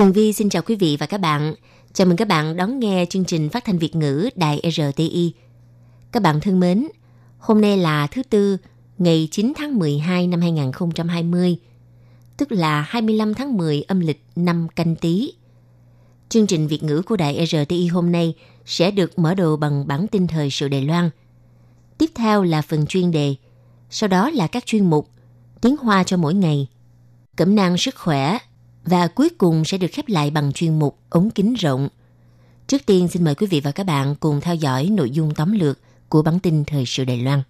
Tường Vi xin chào quý vị và các bạn. Chào mừng các bạn đón nghe chương trình phát thanh Việt ngữ Đài RTI. Các bạn thân mến, hôm nay là thứ Tư, ngày 9 tháng 12 năm 2020, tức là 25 tháng 10 âm lịch năm canh tí. Chương trình Việt ngữ của Đài RTI hôm nay sẽ được mở đầu bằng bản tin thời sự Đài Loan. Tiếp theo là phần chuyên đề, sau đó là các chuyên mục Tiếng Hoa cho mỗi ngày, Cẩm nang sức khỏe và cuối cùng sẽ được khép lại bằng chuyên mục ống kính rộng. Trước tiên xin mời quý vị và các bạn cùng theo dõi nội dung tóm lược của bản tin thời sự Đài Loan.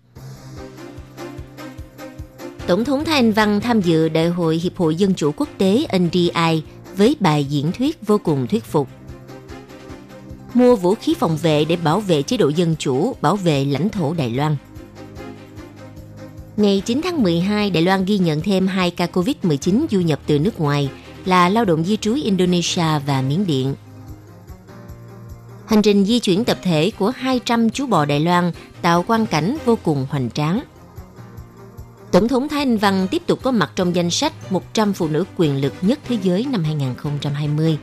Tổng thống Thái Anh Văn tham dự Đại hội Hiệp hội Dân chủ Quốc tế NDI với bài diễn thuyết vô cùng thuyết phục. Mua vũ khí phòng vệ để bảo vệ chế độ dân chủ, bảo vệ lãnh thổ Đài Loan. Ngày 9 tháng 12, Đài Loan ghi nhận thêm 2 ca COVID-19 du nhập từ nước ngoài là lao động di trú Indonesia và Miến Điện. Hành trình di chuyển tập thể của 200 chú bò Đài Loan tạo quang cảnh vô cùng hoành tráng. Tổng thống Thái Anh Văn tiếp tục có mặt trong danh sách 100 phụ nữ quyền lực nhất thế giới năm 2020.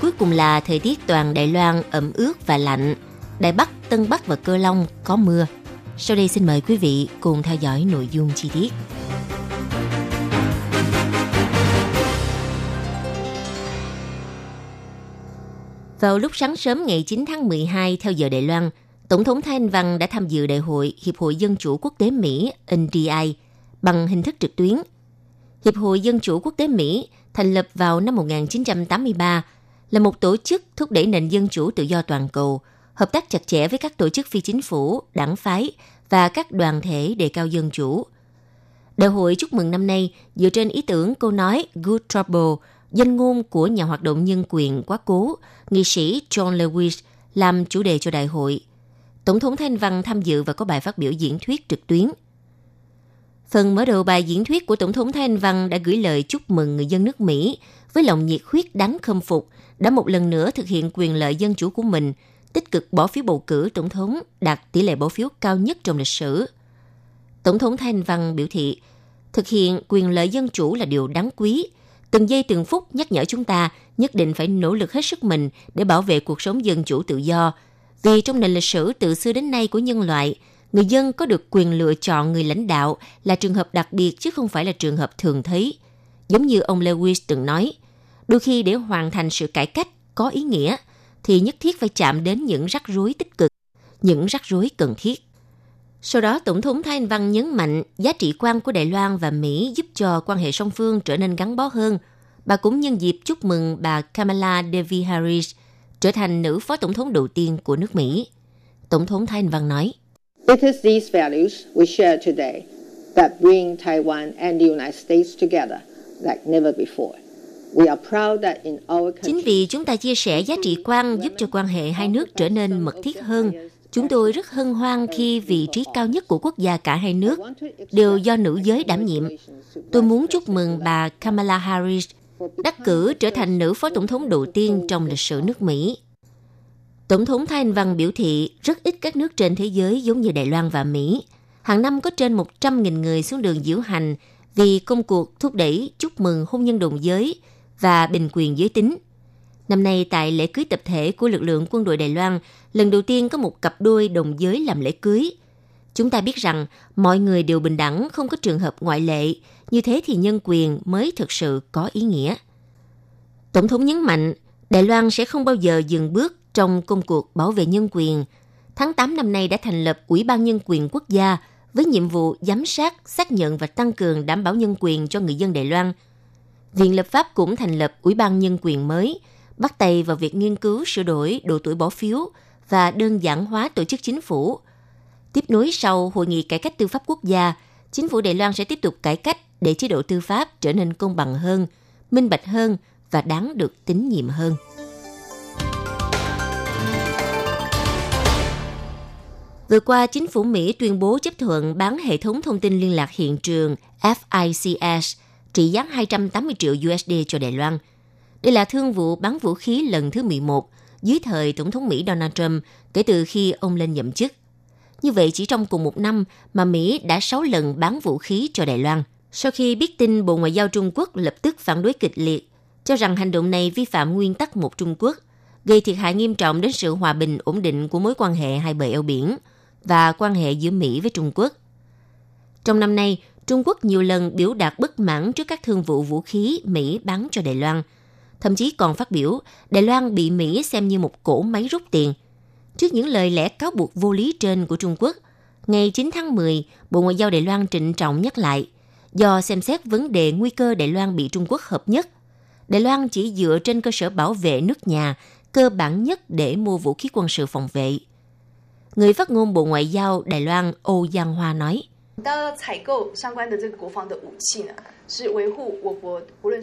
Cuối cùng là thời tiết toàn Đài Loan ẩm ướt và lạnh. Đài Bắc, Tân Bắc và Cơ Long có mưa. Sau đây xin mời quý vị cùng theo dõi nội dung chi tiết. Vào lúc sáng sớm ngày 9 tháng 12 theo giờ Đài Loan, Tổng thống Thái Anh Văn đã tham dự đại hội Hiệp hội Dân chủ Quốc tế Mỹ NDI bằng hình thức trực tuyến. Hiệp hội Dân chủ Quốc tế Mỹ thành lập vào năm 1983 là một tổ chức thúc đẩy nền dân chủ tự do toàn cầu, hợp tác chặt chẽ với các tổ chức phi chính phủ, đảng phái và các đoàn thể đề cao dân chủ. Đại hội chúc mừng năm nay dựa trên ý tưởng câu nói Good Trouble, danh ngôn của nhà hoạt động nhân quyền quá cố, nghị sĩ John Lewis làm chủ đề cho đại hội. Tổng thống Thanh Văn tham dự và có bài phát biểu diễn thuyết trực tuyến. Phần mở đầu bài diễn thuyết của Tổng thống Thanh Văn đã gửi lời chúc mừng người dân nước Mỹ với lòng nhiệt huyết đáng khâm phục đã một lần nữa thực hiện quyền lợi dân chủ của mình, tích cực bỏ phiếu bầu cử tổng thống đạt tỷ lệ bỏ phiếu cao nhất trong lịch sử. Tổng thống Thanh Văn biểu thị, thực hiện quyền lợi dân chủ là điều đáng quý, từng giây từng phút nhắc nhở chúng ta nhất định phải nỗ lực hết sức mình để bảo vệ cuộc sống dân chủ tự do. Vì trong nền lịch sử từ xưa đến nay của nhân loại, người dân có được quyền lựa chọn người lãnh đạo là trường hợp đặc biệt chứ không phải là trường hợp thường thấy. Giống như ông Lewis từng nói, đôi khi để hoàn thành sự cải cách có ý nghĩa thì nhất thiết phải chạm đến những rắc rối tích cực, những rắc rối cần thiết. Sau đó, Tổng thống Thái Anh Văn nhấn mạnh giá trị quan của Đài Loan và Mỹ giúp cho quan hệ song phương trở nên gắn bó hơn. Bà cũng nhân dịp chúc mừng bà Kamala Devi Harris trở thành nữ phó tổng thống đầu tiên của nước Mỹ. Tổng thống Thái Anh Văn nói, It is these values we share today that bring Taiwan and the United States together like never before. We are proud that in our country, Chính vì chúng ta chia sẻ giá trị quan giúp cho quan hệ hai nước trở nên mật thiết hơn, chúng tôi rất hân hoan khi vị trí cao nhất của quốc gia cả hai nước đều do nữ giới đảm nhiệm. Tôi muốn chúc mừng bà Kamala Harris, đắc cử trở thành nữ phó tổng thống đầu tiên trong lịch sử nước Mỹ. Tổng thống Thái Anh Văn biểu thị rất ít các nước trên thế giới giống như Đài Loan và Mỹ. Hàng năm có trên 100.000 người xuống đường diễu hành vì công cuộc thúc đẩy chúc mừng hôn nhân đồng giới và bình quyền giới tính. Năm nay tại lễ cưới tập thể của lực lượng quân đội Đài Loan, lần đầu tiên có một cặp đôi đồng giới làm lễ cưới. Chúng ta biết rằng mọi người đều bình đẳng, không có trường hợp ngoại lệ, như thế thì nhân quyền mới thực sự có ý nghĩa. Tổng thống nhấn mạnh, Đài Loan sẽ không bao giờ dừng bước trong công cuộc bảo vệ nhân quyền. Tháng 8 năm nay đã thành lập Ủy ban Nhân quyền Quốc gia với nhiệm vụ giám sát, xác nhận và tăng cường đảm bảo nhân quyền cho người dân Đài Loan. Viện lập pháp cũng thành lập Ủy ban Nhân quyền mới, bắt tay vào việc nghiên cứu sửa đổi độ tuổi bỏ phiếu và đơn giản hóa tổ chức chính phủ. Tiếp nối sau Hội nghị Cải cách Tư pháp Quốc gia, chính phủ Đài Loan sẽ tiếp tục cải cách để chế độ tư pháp trở nên công bằng hơn, minh bạch hơn và đáng được tín nhiệm hơn. Vừa qua, chính phủ Mỹ tuyên bố chấp thuận bán hệ thống thông tin liên lạc hiện trường FICS trị giá 280 triệu USD cho Đài Loan. Đây là thương vụ bán vũ khí lần thứ 11 dưới thời Tổng thống Mỹ Donald Trump kể từ khi ông lên nhậm chức. Như vậy, chỉ trong cùng một năm mà Mỹ đã 6 lần bán vũ khí cho Đài Loan. Sau khi biết tin Bộ Ngoại giao Trung Quốc lập tức phản đối kịch liệt, cho rằng hành động này vi phạm nguyên tắc một Trung Quốc, gây thiệt hại nghiêm trọng đến sự hòa bình ổn định của mối quan hệ hai bờ eo biển và quan hệ giữa Mỹ với Trung Quốc. Trong năm nay, Trung Quốc nhiều lần biểu đạt bất mãn trước các thương vụ vũ khí Mỹ bán cho Đài Loan. Thậm chí còn phát biểu Đài Loan bị Mỹ xem như một cỗ máy rút tiền. Trước những lời lẽ cáo buộc vô lý trên của Trung Quốc, ngày 9 tháng 10, Bộ Ngoại giao Đài Loan trịnh trọng nhắc lại, do xem xét vấn đề nguy cơ Đài Loan bị Trung Quốc hợp nhất, Đài Loan chỉ dựa trên cơ sở bảo vệ nước nhà cơ bản nhất để mua vũ khí quân sự phòng vệ. Người phát ngôn Bộ Ngoại giao Đài Loan Âu Giang Hoa nói,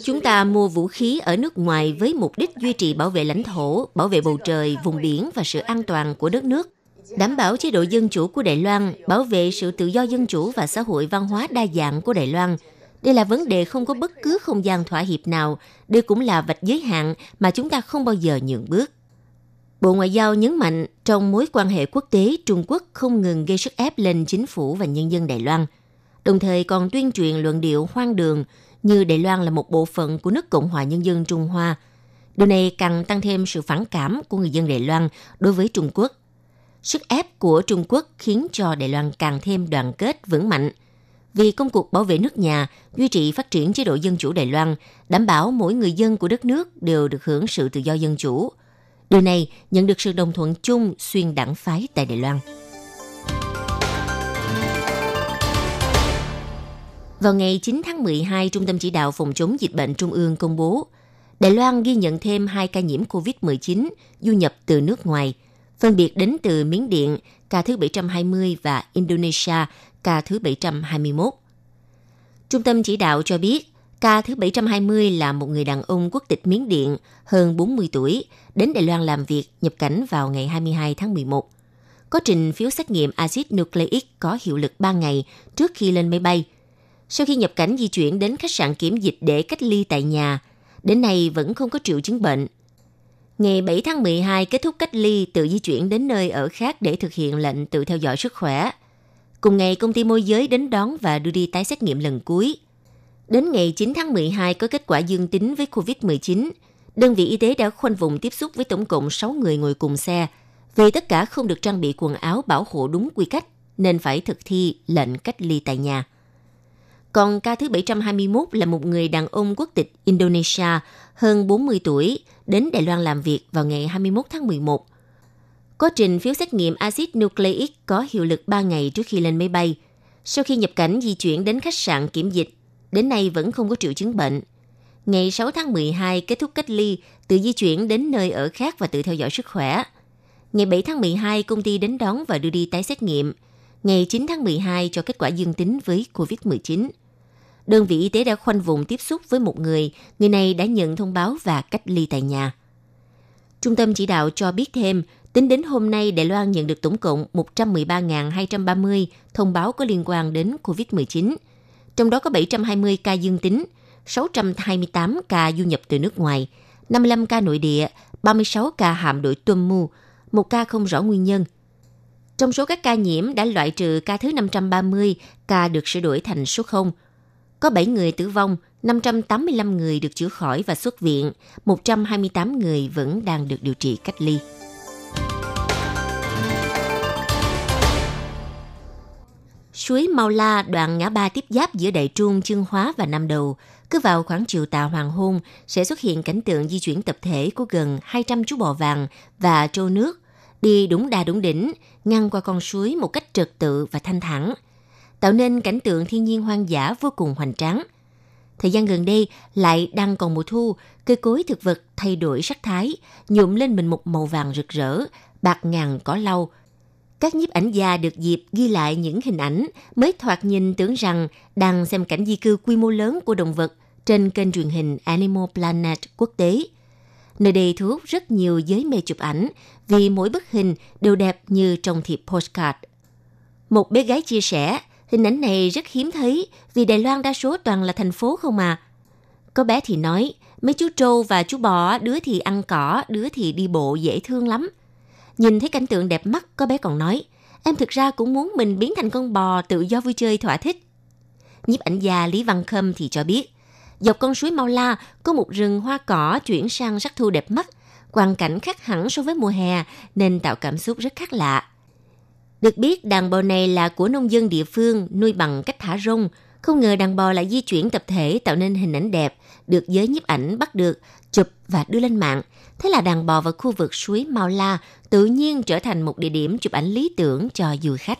Chúng ta mua vũ khí ở nước ngoài với mục đích duy trì bảo vệ lãnh thổ, bảo vệ bầu trời, vùng biển và sự an toàn của đất nước, đảm bảo chế độ dân chủ của Đài Loan, bảo vệ sự tự do dân chủ và xã hội văn hóa đa dạng của Đài Loan. Đây là vấn đề không có bất cứ không gian thỏa hiệp nào, đây cũng là vạch giới hạn mà chúng ta không bao giờ nhượng bước. Bộ Ngoại giao nhấn mạnh trong mối quan hệ quốc tế, Trung Quốc không ngừng gây sức ép lên chính phủ và nhân dân Đài Loan, đồng thời còn tuyên truyền luận điệu hoang đường như Đài Loan là một bộ phận của nước Cộng hòa Nhân dân Trung Hoa. Điều này càng tăng thêm sự phản cảm của người dân Đài Loan đối với Trung Quốc. Sức ép của Trung Quốc khiến cho Đài Loan càng thêm đoàn kết vững mạnh. Vì công cuộc bảo vệ nước nhà, duy trì phát triển chế độ dân chủ Đài Loan, đảm bảo mỗi người dân của đất nước đều được hưởng sự tự do dân chủ – Điều này nhận được sự đồng thuận chung xuyên đảng phái tại Đài Loan. Vào ngày 9 tháng 12, Trung tâm Chỉ đạo Phòng chống dịch bệnh Trung ương công bố Đài Loan ghi nhận thêm 2 ca nhiễm COVID-19 du nhập từ nước ngoài, phân biệt đến từ Miến Điện, ca thứ 720 và Indonesia, ca thứ 721. Trung tâm chỉ đạo cho biết, Ca thứ 720 là một người đàn ông quốc tịch Miến Điện, hơn 40 tuổi, đến Đài Loan làm việc, nhập cảnh vào ngày 22 tháng 11. Có trình phiếu xét nghiệm axit nucleic có hiệu lực 3 ngày trước khi lên máy bay. Sau khi nhập cảnh di chuyển đến khách sạn kiểm dịch để cách ly tại nhà, đến nay vẫn không có triệu chứng bệnh. Ngày 7 tháng 12 kết thúc cách ly tự di chuyển đến nơi ở khác để thực hiện lệnh tự theo dõi sức khỏe. Cùng ngày, công ty môi giới đến đón và đưa đi tái xét nghiệm lần cuối – Đến ngày 9 tháng 12 có kết quả dương tính với COVID-19. Đơn vị y tế đã khoanh vùng tiếp xúc với tổng cộng 6 người ngồi cùng xe. Vì tất cả không được trang bị quần áo bảo hộ đúng quy cách, nên phải thực thi lệnh cách ly tại nhà. Còn ca thứ 721 là một người đàn ông quốc tịch Indonesia, hơn 40 tuổi, đến Đài Loan làm việc vào ngày 21 tháng 11. Có trình phiếu xét nghiệm axit nucleic có hiệu lực 3 ngày trước khi lên máy bay. Sau khi nhập cảnh di chuyển đến khách sạn kiểm dịch, đến nay vẫn không có triệu chứng bệnh. Ngày 6 tháng 12 kết thúc cách ly, tự di chuyển đến nơi ở khác và tự theo dõi sức khỏe. Ngày 7 tháng 12 công ty đến đón và đưa đi tái xét nghiệm. Ngày 9 tháng 12 cho kết quả dương tính với COVID-19. Đơn vị y tế đã khoanh vùng tiếp xúc với một người, người này đã nhận thông báo và cách ly tại nhà. Trung tâm chỉ đạo cho biết thêm, tính đến hôm nay Đài Loan nhận được tổng cộng 113.230 thông báo có liên quan đến COVID-19, trong đó có 720 ca dương tính, 628 ca du nhập từ nước ngoài, 55 ca nội địa, 36 ca hạm đội tuân mu, một ca không rõ nguyên nhân. Trong số các ca nhiễm đã loại trừ ca thứ 530, ca được sửa đổi thành số 0. Có 7 người tử vong, 585 người được chữa khỏi và xuất viện, 128 người vẫn đang được điều trị cách ly. Suối Mau La đoạn ngã ba tiếp giáp giữa Đại Trung, Chương Hóa và Nam Đầu. Cứ vào khoảng chiều tà hoàng hôn sẽ xuất hiện cảnh tượng di chuyển tập thể của gần 200 chú bò vàng và trâu nước đi đúng đà đúng đỉnh, ngăn qua con suối một cách trật tự và thanh thản, tạo nên cảnh tượng thiên nhiên hoang dã vô cùng hoành tráng. Thời gian gần đây lại đang còn mùa thu, cây cối thực vật thay đổi sắc thái, nhuộm lên mình một màu vàng rực rỡ, bạc ngàn cỏ lau, các nhiếp ảnh gia được dịp ghi lại những hình ảnh mới thoạt nhìn tưởng rằng đang xem cảnh di cư quy mô lớn của động vật trên kênh truyền hình Animal Planet quốc tế. Nơi đây thu hút rất nhiều giới mê chụp ảnh vì mỗi bức hình đều đẹp như trong thiệp postcard. Một bé gái chia sẻ, hình ảnh này rất hiếm thấy vì Đài Loan đa số toàn là thành phố không mà. Có bé thì nói, mấy chú trâu và chú bò, đứa thì ăn cỏ, đứa thì đi bộ dễ thương lắm. Nhìn thấy cảnh tượng đẹp mắt, có bé còn nói, em thực ra cũng muốn mình biến thành con bò tự do vui chơi thỏa thích. Nhiếp ảnh gia Lý Văn Khâm thì cho biết, dọc con suối Mau La có một rừng hoa cỏ chuyển sang sắc thu đẹp mắt, quang cảnh khác hẳn so với mùa hè nên tạo cảm xúc rất khác lạ. Được biết đàn bò này là của nông dân địa phương nuôi bằng cách thả rông, không ngờ đàn bò lại di chuyển tập thể tạo nên hình ảnh đẹp, được giới nhiếp ảnh bắt được, chụp và đưa lên mạng. Thế là đàn bò vào khu vực suối Mau La tự nhiên trở thành một địa điểm chụp ảnh lý tưởng cho du khách.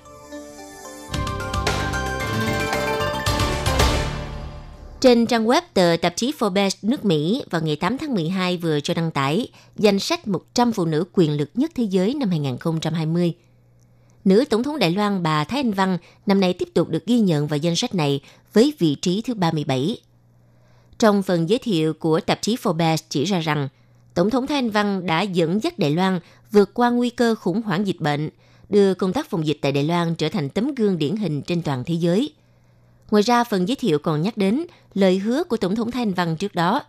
Trên trang web tờ tạp chí Forbes nước Mỹ vào ngày 8 tháng 12 vừa cho đăng tải danh sách 100 phụ nữ quyền lực nhất thế giới năm 2020. Nữ Tổng thống Đài Loan bà Thái Anh Văn năm nay tiếp tục được ghi nhận vào danh sách này với vị trí thứ 37. Trong phần giới thiệu của tạp chí Forbes chỉ ra rằng, Tổng thống Thái Anh Văn đã dẫn dắt Đài Loan vượt qua nguy cơ khủng hoảng dịch bệnh, đưa công tác phòng dịch tại Đài Loan trở thành tấm gương điển hình trên toàn thế giới. Ngoài ra, phần giới thiệu còn nhắc đến lời hứa của Tổng thống thanh Văn trước đó.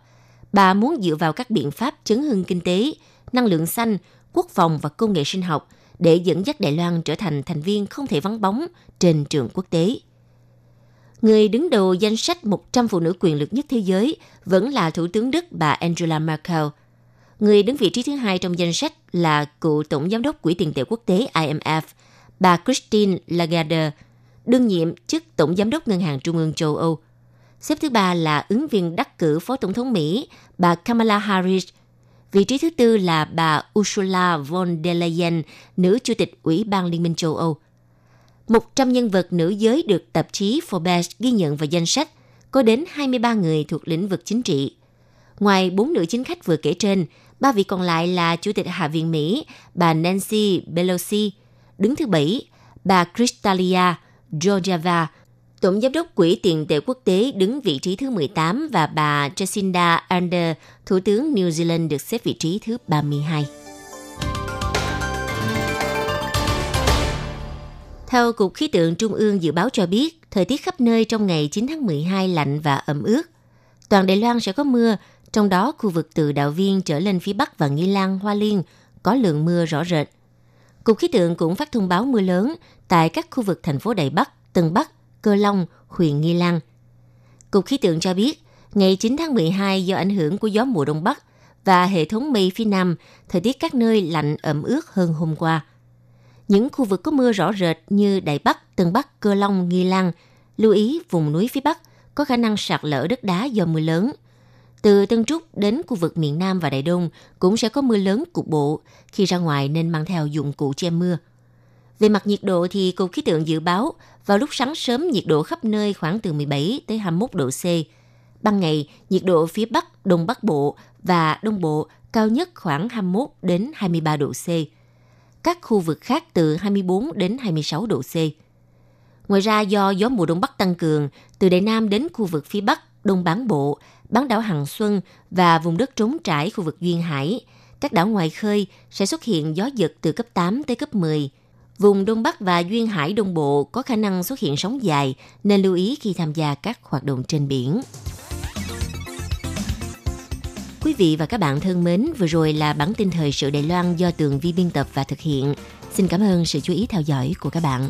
Bà muốn dựa vào các biện pháp chấn hưng kinh tế, năng lượng xanh, quốc phòng và công nghệ sinh học để dẫn dắt Đài Loan trở thành thành viên không thể vắng bóng trên trường quốc tế. Người đứng đầu danh sách 100 phụ nữ quyền lực nhất thế giới vẫn là Thủ tướng Đức bà Angela Merkel. Người đứng vị trí thứ hai trong danh sách là cựu Tổng Giám đốc Quỹ tiền tệ quốc tế IMF, bà Christine Lagarde, đương nhiệm chức Tổng Giám đốc Ngân hàng Trung ương châu Âu. Xếp thứ ba là ứng viên đắc cử Phó Tổng thống Mỹ, bà Kamala Harris. Vị trí thứ tư là bà Ursula von der Leyen, nữ chủ tịch Ủy ban Liên minh châu Âu – 100 nhân vật nữ giới được tạp chí Forbes ghi nhận vào danh sách, có đến 23 người thuộc lĩnh vực chính trị. Ngoài bốn nữ chính khách vừa kể trên, ba vị còn lại là Chủ tịch Hạ viện Mỹ, bà Nancy Pelosi, đứng thứ bảy, bà Kristalia Georgieva, Tổng Giám đốc Quỹ tiền tệ quốc tế đứng vị trí thứ 18 và bà Jacinda Ardern, Thủ tướng New Zealand được xếp vị trí thứ 32. Theo Cục Khí tượng Trung ương dự báo cho biết, thời tiết khắp nơi trong ngày 9 tháng 12 lạnh và ẩm ướt. Toàn Đài Loan sẽ có mưa, trong đó khu vực từ Đạo Viên trở lên phía Bắc và Nghi Lan, Hoa Liên có lượng mưa rõ rệt. Cục Khí tượng cũng phát thông báo mưa lớn tại các khu vực thành phố Đài Bắc, Tân Bắc, Cơ Long, huyện Nghi Lan. Cục Khí tượng cho biết, ngày 9 tháng 12 do ảnh hưởng của gió mùa Đông Bắc và hệ thống mây phía Nam, thời tiết các nơi lạnh ẩm ướt hơn hôm qua – những khu vực có mưa rõ rệt như Đại Bắc, Tân Bắc, Cơ Long, Nghi Lan, lưu ý vùng núi phía Bắc có khả năng sạt lở đất đá do mưa lớn. Từ Tân Trúc đến khu vực miền Nam và Đại Đông cũng sẽ có mưa lớn cục bộ, khi ra ngoài nên mang theo dụng cụ che mưa. Về mặt nhiệt độ thì Cục Khí tượng dự báo vào lúc sáng sớm nhiệt độ khắp nơi khoảng từ 17 tới 21 độ C. Ban ngày, nhiệt độ phía Bắc, Đông Bắc Bộ và Đông Bộ cao nhất khoảng 21 đến 23 độ C các khu vực khác từ 24 đến 26 độ C. Ngoài ra do gió mùa đông bắc tăng cường, từ Đại Nam đến khu vực phía Bắc, Đông Bán Bộ, bán đảo Hằng Xuân và vùng đất trống trải khu vực Duyên Hải, các đảo ngoài khơi sẽ xuất hiện gió giật từ cấp 8 tới cấp 10. Vùng Đông Bắc và Duyên Hải Đông Bộ có khả năng xuất hiện sóng dài nên lưu ý khi tham gia các hoạt động trên biển. Quý vị và các bạn thân mến, vừa rồi là bản tin thời sự Đài Loan do Tường Vi biên tập và thực hiện. Xin cảm ơn sự chú ý theo dõi của các bạn.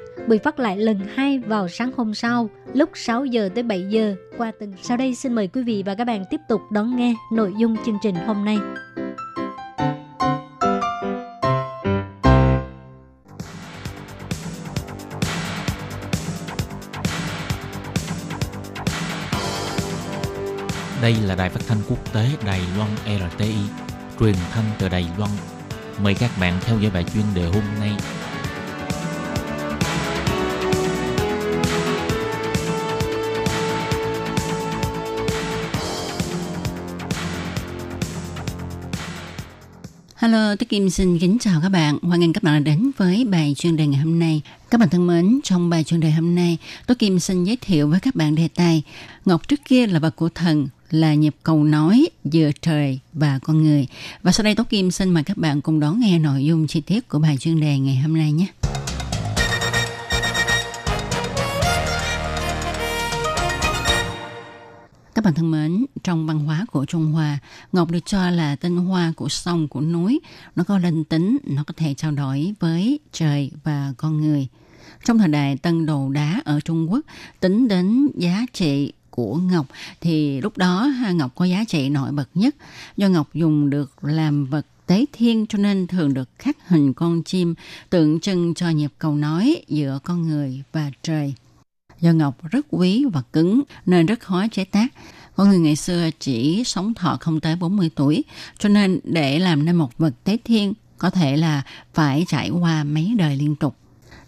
bị phát lại lần hai vào sáng hôm sau lúc 6 giờ tới 7 giờ qua từng. Sau đây xin mời quý vị và các bạn tiếp tục đón nghe nội dung chương trình hôm nay. Đây là đài phát thanh quốc tế Đài Loan RTI, truyền thanh từ Đài Loan. Mời các bạn theo dõi bài chuyên đề hôm nay Alo, tôi Kim xin kính chào các bạn. Hoan nghênh các bạn đã đến với bài chuyên đề ngày hôm nay. Các bạn thân mến, trong bài chuyên đề hôm nay, tôi Kim xin giới thiệu với các bạn đề tài Ngọc trước kia là vật của thần, là nhịp cầu nói giữa trời và con người. Và sau đây Tố Kim xin mời các bạn cùng đón nghe nội dung chi tiết của bài chuyên đề ngày hôm nay nhé. Các bạn thân mến, trong văn hóa của Trung Hoa, ngọc được cho là tinh hoa của sông, của núi. Nó có linh tính, nó có thể trao đổi với trời và con người. Trong thời đại tân đồ đá ở Trung Quốc, tính đến giá trị của ngọc thì lúc đó ngọc có giá trị nổi bật nhất do ngọc dùng được làm vật tế thiên cho nên thường được khắc hình con chim tượng trưng cho nhịp cầu nói giữa con người và trời. Do ngọc rất quý và cứng nên rất khó chế tác. có người ngày xưa chỉ sống thọ không tới 40 tuổi, cho nên để làm nên một vật tế thiên có thể là phải trải qua mấy đời liên tục.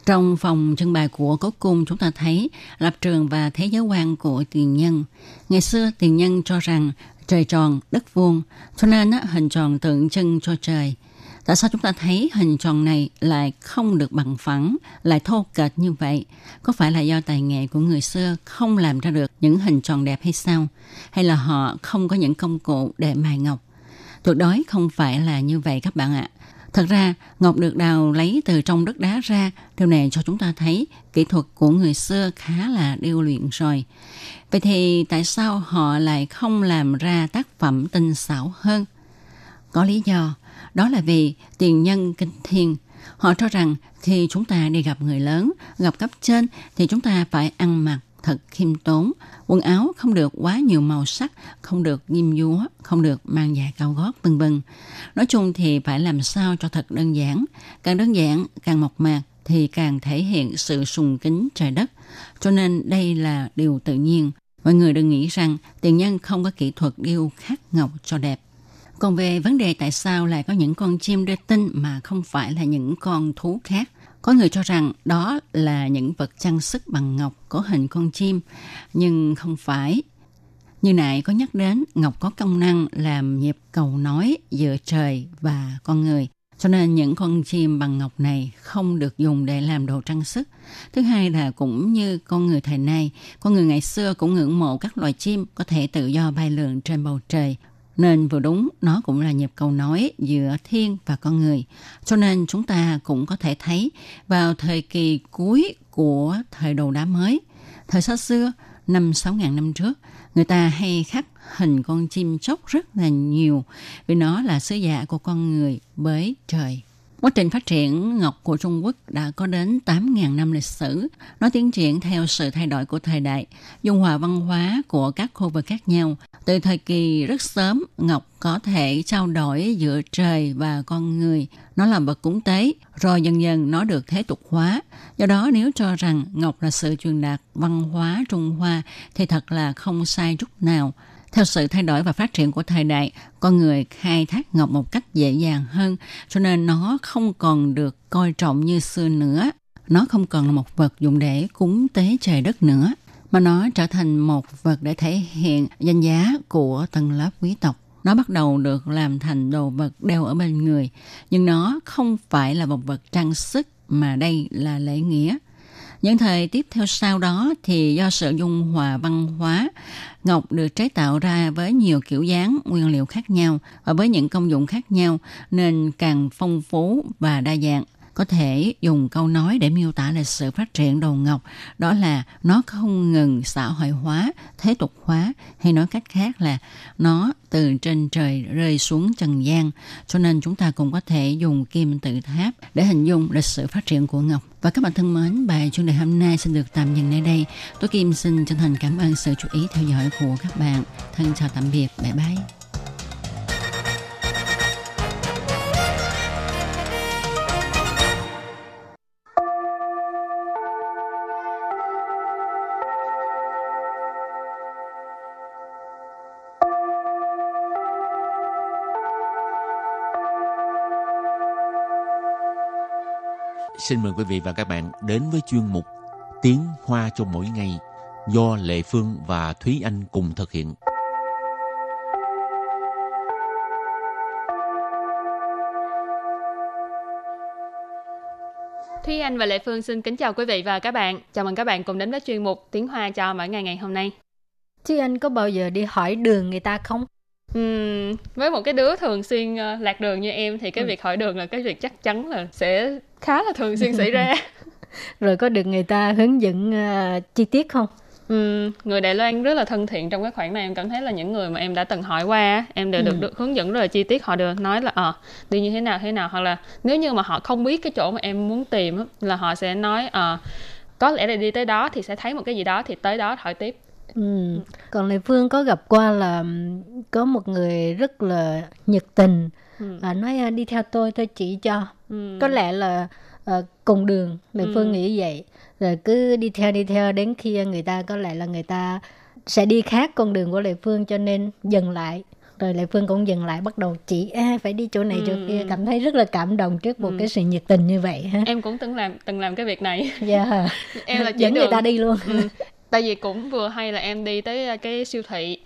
Trong phòng trưng bày của cố cung chúng ta thấy lập trường và thế giới quan của tiền nhân. Ngày xưa tiền nhân cho rằng trời tròn, đất vuông, cho nên hình tròn tượng trưng cho trời. Tại sao chúng ta thấy hình tròn này lại không được bằng phẳng, lại thô kệch như vậy? Có phải là do tài nghệ của người xưa không làm ra được những hình tròn đẹp hay sao? Hay là họ không có những công cụ để mài ngọc? Tuyệt đối không phải là như vậy các bạn ạ. Thật ra, ngọc được đào lấy từ trong đất đá ra. Điều này cho chúng ta thấy kỹ thuật của người xưa khá là điêu luyện rồi. Vậy thì tại sao họ lại không làm ra tác phẩm tinh xảo hơn? Có lý do, đó là vì tiền nhân kinh thiên. Họ cho rằng khi chúng ta đi gặp người lớn, gặp cấp trên thì chúng ta phải ăn mặc thật khiêm tốn. Quần áo không được quá nhiều màu sắc, không được ghim dúa, không được mang dài cao gót, vân vân. Nói chung thì phải làm sao cho thật đơn giản. Càng đơn giản, càng mộc mạc thì càng thể hiện sự sùng kính trời đất. Cho nên đây là điều tự nhiên. Mọi người đừng nghĩ rằng tiền nhân không có kỹ thuật điêu khắc ngọc cho đẹp. Còn về vấn đề tại sao lại có những con chim đê tinh mà không phải là những con thú khác, có người cho rằng đó là những vật trang sức bằng ngọc có hình con chim, nhưng không phải. Như nãy có nhắc đến, ngọc có công năng làm nhịp cầu nói giữa trời và con người. Cho nên những con chim bằng ngọc này không được dùng để làm đồ trang sức. Thứ hai là cũng như con người thời nay, con người ngày xưa cũng ngưỡng mộ các loài chim có thể tự do bay lượn trên bầu trời nên vừa đúng nó cũng là nhịp cầu nói giữa thiên và con người. Cho nên chúng ta cũng có thể thấy vào thời kỳ cuối của thời đồ đá mới, thời xa xưa, năm sáu ngàn năm trước, người ta hay khắc hình con chim chóc rất là nhiều vì nó là sứ giả của con người với trời. Quá trình phát triển ngọc của Trung Quốc đã có đến 8.000 năm lịch sử. Nó tiến triển theo sự thay đổi của thời đại, dung hòa văn hóa của các khu vực khác nhau. Từ thời kỳ rất sớm, ngọc có thể trao đổi giữa trời và con người. Nó là vật cúng tế, rồi dần dần nó được thế tục hóa. Do đó nếu cho rằng ngọc là sự truyền đạt văn hóa Trung Hoa thì thật là không sai chút nào. Theo sự thay đổi và phát triển của thời đại, con người khai thác ngọc một cách dễ dàng hơn, cho nên nó không còn được coi trọng như xưa nữa. Nó không còn là một vật dùng để cúng tế trời đất nữa, mà nó trở thành một vật để thể hiện danh giá của tầng lớp quý tộc. Nó bắt đầu được làm thành đồ vật đeo ở bên người, nhưng nó không phải là một vật trang sức mà đây là lễ nghĩa. Những thời tiếp theo sau đó thì do sự dung hòa văn hóa, ngọc được chế tạo ra với nhiều kiểu dáng, nguyên liệu khác nhau và với những công dụng khác nhau nên càng phong phú và đa dạng có thể dùng câu nói để miêu tả lịch sử phát triển đồ ngọc, đó là nó không ngừng xã hội hóa, thế tục hóa, hay nói cách khác là nó từ trên trời rơi xuống trần gian. Cho nên chúng ta cũng có thể dùng kim tự tháp để hình dung lịch sử phát triển của ngọc. Và các bạn thân mến, bài chuyên đề hôm nay xin được tạm dừng nơi đây. Tôi kim xin chân thành cảm ơn sự chú ý theo dõi của các bạn. Thân chào tạm biệt, bye bye. Xin mời quý vị và các bạn đến với chuyên mục Tiếng Hoa cho mỗi ngày do Lệ Phương và Thúy Anh cùng thực hiện. Thúy Anh và Lệ Phương xin kính chào quý vị và các bạn. Chào mừng các bạn cùng đến với chuyên mục Tiếng Hoa cho mỗi ngày ngày hôm nay. Chứ anh có bao giờ đi hỏi đường người ta không? Uhm, với một cái đứa thường xuyên uh, lạc đường như em thì cái ừ. việc hỏi đường là cái việc chắc chắn là sẽ khá là thường xuyên xảy ra. Rồi có được người ta hướng dẫn uh, chi tiết không? Ừ, người Đài Loan rất là thân thiện trong cái khoản này em cảm thấy là những người mà em đã từng hỏi qua em đều được, ừ. được hướng dẫn rất là chi tiết họ được nói là ờ à, đi như thế nào thế nào hoặc là nếu như mà họ không biết cái chỗ mà em muốn tìm là họ sẽ nói ờ à, có lẽ là đi tới đó thì sẽ thấy một cái gì đó thì tới đó hỏi tiếp Ừ. Còn Lê Phương có gặp qua là có một người rất là nhiệt tình ừ. à, nói à, đi theo tôi tôi chỉ cho ừ. có lẽ là uh, cùng đường Lê ừ. Phương nghĩ vậy rồi cứ đi theo đi theo đến khi người ta có lẽ là người ta sẽ đi khác con đường của Lê Phương cho nên dừng lại rồi Lệ Phương cũng dừng lại bắt đầu chỉ à, phải đi chỗ này ừ. chỗ kia cảm thấy rất là cảm động trước một ừ. cái sự nhiệt tình như vậy ha em cũng từng làm từng làm cái việc này dạ yeah. em là chỉ dẫn đường. người ta đi luôn ừ tại vì cũng vừa hay là em đi tới cái siêu thị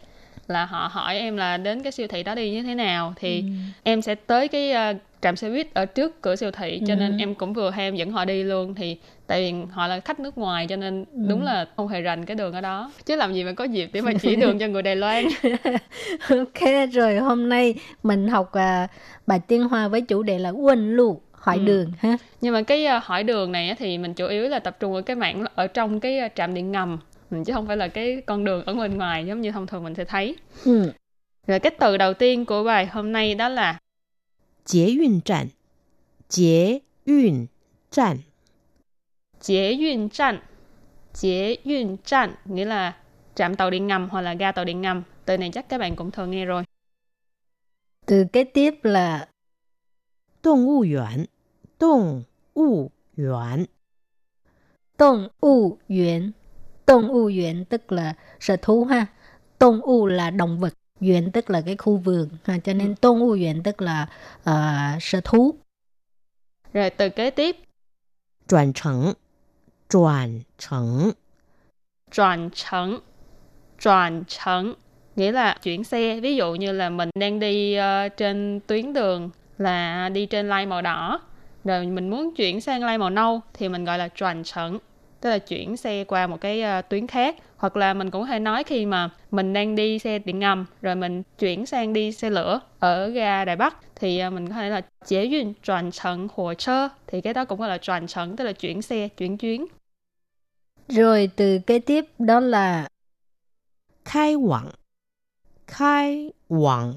là họ hỏi em là đến cái siêu thị đó đi như thế nào thì ừ. em sẽ tới cái uh, trạm xe buýt ở trước cửa siêu thị cho ừ. nên em cũng vừa hay em dẫn họ đi luôn thì tại vì họ là khách nước ngoài cho nên ừ. đúng là không hề rành cái đường ở đó chứ làm gì mà có dịp để mà chỉ đường cho người Đài Loan ok rồi hôm nay mình học uh, bài tiên hoa với chủ đề là quân lụ hỏi ừ. đường ha nhưng mà cái uh, hỏi đường này thì mình chủ yếu là tập trung ở cái mảng ở trong cái uh, trạm điện ngầm chứ không phải là cái con đường ở bên ngoài giống như thông thường mình sẽ thấy. Ừ. Rồi cái từ đầu tiên của bài hôm nay đó là Chế yun trạm. Chế yun trạm. Chế yun trạm. Chế yun trạm nghĩa là trạm tàu điện ngầm hoặc là ga tàu điện ngầm. Từ này chắc các bạn cũng thường nghe rồi. Từ kế tiếp là Động物园. Động物园. Động物园 Động u viện tức là sở thú ha. Động u là động vật, viện tức là cái khu vườn ha. Cho nên động u viện tức là uh, sở thú. Rồi từ kế tiếp. Chuyển thành. Chuyển thành. Chuyển thành. Chuyển thành. Nghĩa là chuyển xe. Ví dụ như là mình đang đi uh, trên tuyến đường là đi trên line màu đỏ rồi mình muốn chuyển sang line màu nâu thì mình gọi là chuyển thành tức là chuyển xe qua một cái uh, tuyến khác. Hoặc là mình cũng có thể nói khi mà mình đang đi xe điện ngầm rồi mình chuyển sang đi xe lửa ở ga Đài Bắc thì uh, mình có thể là chế duyên chuyển trận hồ sơ. Thì cái đó cũng gọi là chuyển trận tức là chuyển xe chuyển chuyến. Rồi từ kế tiếp đó là khai quảng khai quảng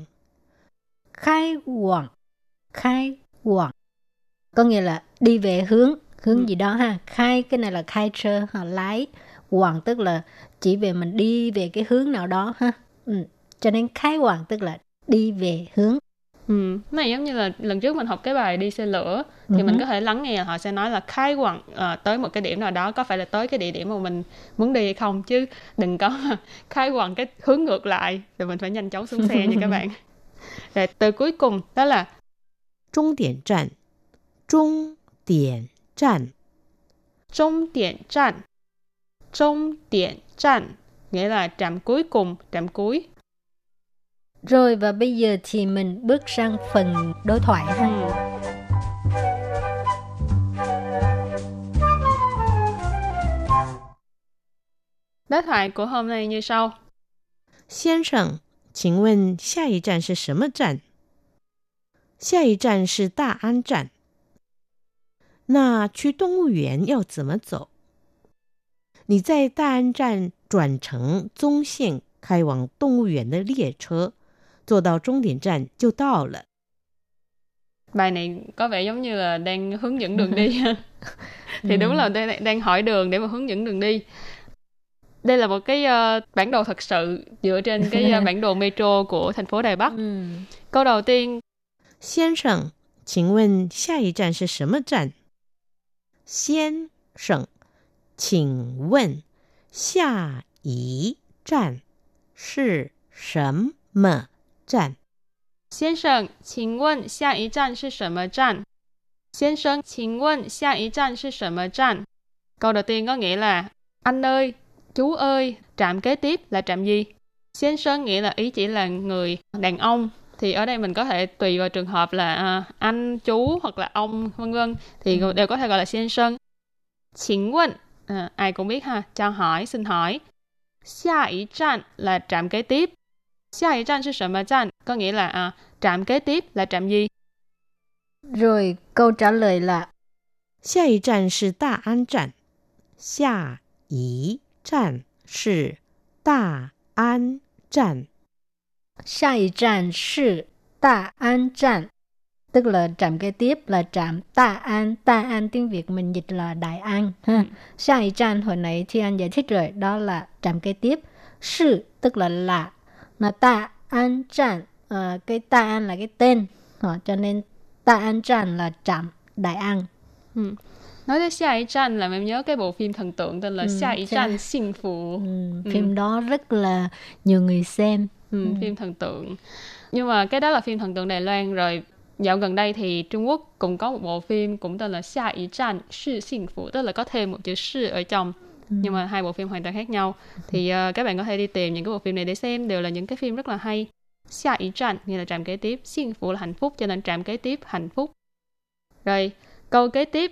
khai quảng khai quảng có nghĩa là đi về hướng hướng ừ. gì đó ha khai cái này là khai trơ họ lái hoàng tức là chỉ về mình đi về cái hướng nào đó ha ừ. cho nên khai hoàng tức là đi về hướng Ừ, này giống như là lần trước mình học cái bài đi xe lửa thì uh-huh. mình có thể lắng nghe họ sẽ nói là khai quặng à, tới một cái điểm nào đó có phải là tới cái địa điểm mà mình muốn đi hay không chứ đừng có khai quặng cái hướng ngược lại rồi mình phải nhanh chóng xuống xe nha các bạn. Rồi từ cuối cùng đó là trung điểm trạm trung điểm 站终点站终点站 nghĩa là trạm cuối cùng, trạm cuối. Rồi và bây giờ thì mình bước sang phần đối thoại ha. Ừ. Đối thoại của hôm nay như sau. 先生，请问下一站是什么站？下一站是大安站。 那去动物园要怎么走？你在大安站转乘宗线开往动物园的列车，坐到终点站就到了。Bài này có vẻ giống như là đang hướng dẫn đường đi. thì đúng là đang, đang hỏi đường để mà hướng dẫn đường đi. Đây là một cái uh, bản đồ thật sự dựa trên cái uh, bản đồ metro của thành phố Đài Bắc. Câu đầu tiên. 先生，请问下一站是什么站？ 先生，请问下一站是什么站？先生，请问下一站是什么站 先生, 请问下一站是什么站? Câu đầu tiên có nghĩa là anh ơi, chú ơi, trạm kế tiếp là trạm gì?先生nghĩa là ý chỉ là người đàn ông. thì ở đây mình có thể tùy vào trường hợp là uh, anh chú hoặc là ông vân vân thì ừ. đều có thể gọi là xin sơn chính quân à, ai cũng biết ha cho hỏi xin hỏi Xia ý trạm là trạm kế tiếp. Xia ý trạm là mà trạm? Có nghĩa là à, trạm kế tiếp là trạm gì? Rồi câu trả lời là Xia ý trạm là Đà An trạm. Xia ý trạm là Đà An trạm. 下一站是大安站 tức là trạm kế tiếp là trạm Ta An. Ta An tiếng Việt mình dịch là Đại An. Ha. Sai trạm hồi nãy thì anh giải thích rồi, đó là trạm kế tiếp. Sư tức là là. Mà Ta An trạm, uh, cái Ta An là cái tên. Uh, cho nên Ta An trạm là trạm Đại An. Ừ. Nói tới Xia Ý Tranh là em nhớ cái bộ phim thần tượng tên là ừ, Xia Ý Tranh Sinh Phụ. Ừ, phim ừ. đó rất là nhiều người xem. Ừ, ừ. Phim thần tượng. Nhưng mà cái đó là phim thần tượng Đài Loan rồi dạo gần đây thì Trung Quốc cũng có một bộ phim cũng tên là Xia Ý Tranh Sư Sinh Phụ tức là có thêm một chữ sư ở trong ừ. nhưng mà hai bộ phim hoàn toàn khác nhau thì uh, các bạn có thể đi tìm những cái bộ phim này để xem đều là những cái phim rất là hay Xia Ý Tranh nghĩa là trạm kế tiếp Sinh Phụ là hạnh phúc cho nên trạm kế tiếp hạnh phúc rồi câu kế tiếp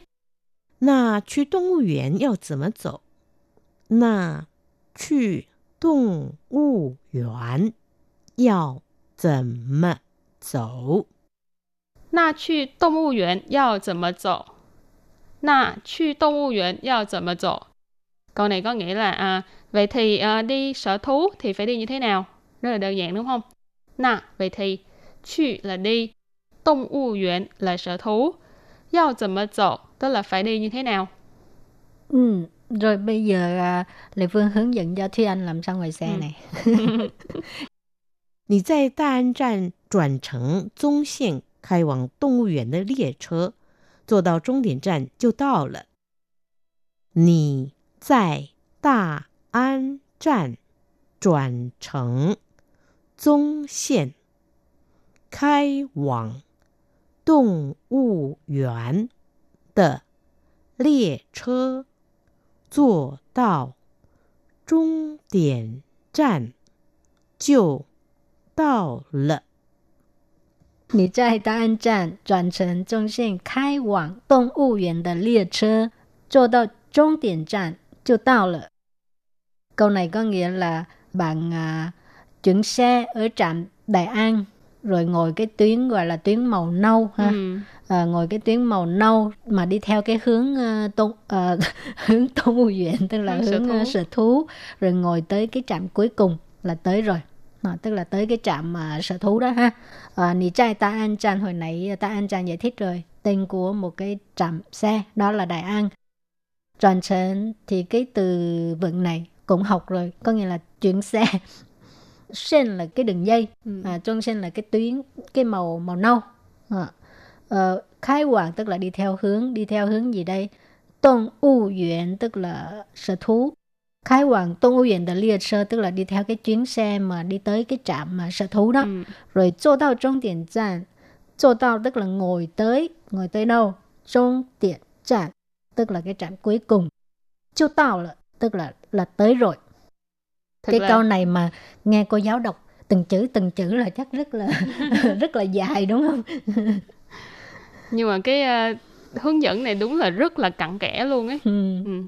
那去动物园要怎么走？那去动物园 要怎么走？那去动物园要怎么走？那去动物园要怎么走？Câu này có nghĩa là à, vậy thì à, đi sở thú thì phải đi như thế nào? Rất là đơn giản đúng không? Na vậy thì, 去 là đi, 动物园 là sở thú, 要怎么走 tức là phải đi như thế nào? Ừ, rồi bây giờ à, Lê Phương hướng dẫn cho Thúy Anh làm sao ngoài xe ừ. này. 你在大安站转乘宗线开往动物园的列车，坐到终点站就到了。你在大安站转乘宗线开往动物园的列车，坐到终点站就到了。你在大安站转乘中线开往动物园的列车，坐到终点站就到了。Câu này có nghĩa là bạn à, chuyển xe ở trạm Đại An rồi ngồi cái tuyến gọi là tuyến màu nâu ha. Ừ. À, ngồi cái tuyến màu nâu mà đi theo cái hướng uh, tôn uh, hướng Tôn Ưu Viện tức là hướng, hướng sở, thú. Uh, sở thú rồi ngồi tới cái trạm cuối cùng là tới rồi à, tức là tới cái trạm mà sở thú đó ha. À, nì trai ta an tràn hồi nãy ta an tràn giải thích rồi. Tên của một cái trạm xe đó là đại an. Tròn trần thì cái từ vựng này cũng học rồi có nghĩa là chuyển xe. Sen là cái đường dây ừ. à, trong sen là cái tuyến cái màu màu nâu. À, ờ, khai hoàng tức là đi theo hướng đi theo hướng gì đây? Tôn u viện tức là sở thú khai hoàng tôn ngũ viện là xe tức là đi theo cái chuyến xe mà đi tới cái trạm mà sở thú đó. Ừ. rồi chỗ tao trung tiền trạm chỗ tao tức là ngồi tới ngồi tới đâu? trung tiền trạm tức là cái trạm cuối cùng. Chỗ tao là tức là là tới rồi. Thật cái là... câu này mà nghe cô giáo đọc từng chữ từng chữ là chắc rất là rất là dài đúng không? Nhưng mà cái uh, hướng dẫn này đúng là rất là cặn kẽ luôn ấy. Ừ. Ừ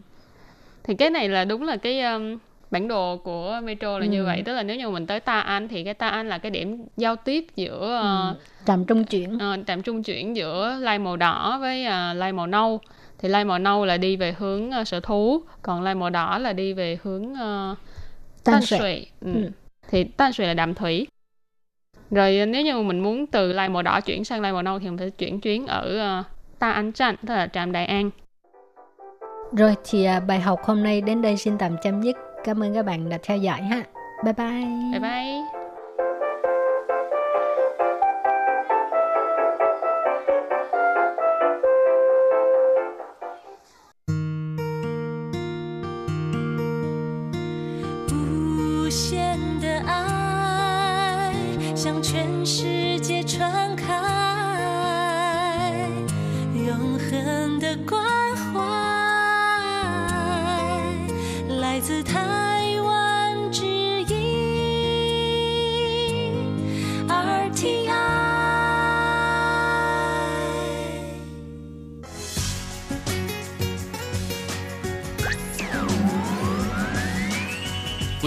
thì cái này là đúng là cái um, bản đồ của metro là ừ. như vậy tức là nếu như mình tới Ta An thì cái Ta An là cái điểm giao tiếp giữa ừ. trạm trung chuyển uh, trạm trung chuyển giữa lai màu đỏ với uh, lai màu nâu thì lai màu nâu là đi về hướng uh, sở thú còn lai màu đỏ là đi về hướng uh, Tan Sui ừ. ừ. thì Tan Sui là đạm thủy rồi nếu như mình muốn từ lai màu đỏ chuyển sang lai màu nâu thì mình phải chuyển chuyến ở uh, Ta An Trăn tức là trạm Đại An rồi thì à, bài học hôm nay đến đây xin tạm chấm dứt. Cảm ơn các bạn đã theo dõi ha. Bye bye. Bye bye.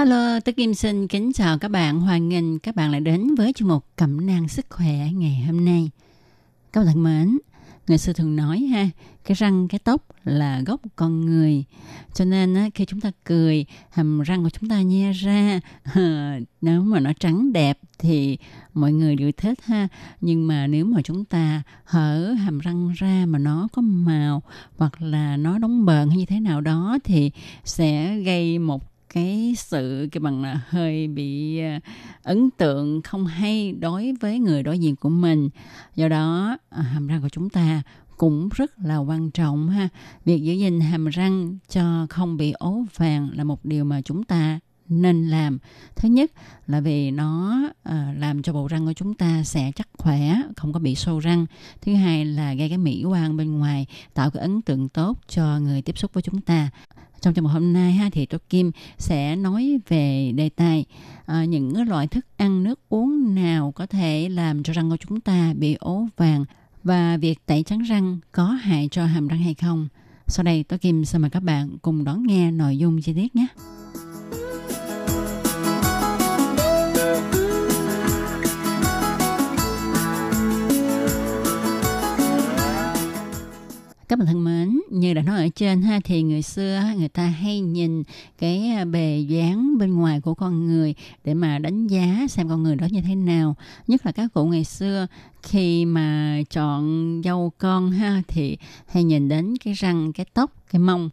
Hello, tôi Kim xin kính chào các bạn. Hoan nghênh các bạn lại đến với chương mục Cẩm nang sức khỏe ngày hôm nay. Các bạn mến, người xưa thường nói ha, cái răng cái tóc là gốc con người. Cho nên á, khi chúng ta cười, hàm răng của chúng ta nhe ra, nếu mà nó trắng đẹp thì mọi người đều thích ha. Nhưng mà nếu mà chúng ta hở hàm răng ra mà nó có màu hoặc là nó đóng bờn hay như thế nào đó thì sẽ gây một cái sự cái bằng là hơi bị ờ, ấn tượng không hay đối với người đối diện của mình. Do đó ờ, hàm răng của chúng ta cũng rất là quan trọng ha. Việc giữ gìn hàm răng cho không bị ố vàng là một điều mà chúng ta nên làm. Thứ nhất là vì nó à, làm cho bộ răng của chúng ta sẽ chắc khỏe không có bị sâu răng. Thứ hai là gây cái mỹ quan bên ngoài tạo cái ấn tượng tốt cho người tiếp xúc với chúng ta trong chương mục hôm nay ha thì tôi Kim sẽ nói về đề tài à, những loại thức ăn nước uống nào có thể làm cho răng của chúng ta bị ố vàng và việc tẩy trắng răng có hại cho hàm răng hay không. Sau đây tôi Kim xin mời các bạn cùng đón nghe nội dung chi tiết nhé. Các bạn thân mến, như đã nói ở trên ha, thì người xưa người ta hay nhìn cái à, bề dáng bên ngoài của con người để mà đánh giá xem con người đó như thế nào. Nhất là các cụ ngày xưa, khi mà chọn dâu con ha, thì hay nhìn đến cái răng, cái tóc, cái mông.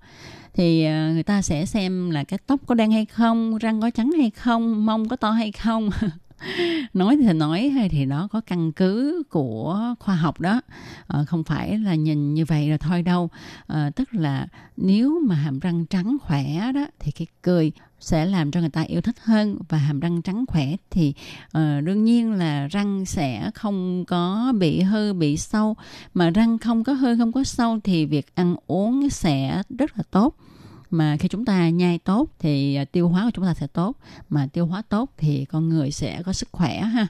Thì à, người ta sẽ xem là cái tóc có đen hay không, răng có trắng hay không, mông có to hay không. nói thì nói hay thì nó có căn cứ của khoa học đó. À, không phải là nhìn như vậy là thôi đâu. À, tức là nếu mà hàm răng trắng khỏe đó thì cái cười sẽ làm cho người ta yêu thích hơn. Và hàm răng trắng khỏe thì uh, đương nhiên là răng sẽ không có bị hư bị sâu. Mà răng không có hư không có sâu thì việc ăn uống sẽ rất là tốt mà khi chúng ta nhai tốt thì à, tiêu hóa của chúng ta sẽ tốt, mà tiêu hóa tốt thì con người sẽ có sức khỏe ha.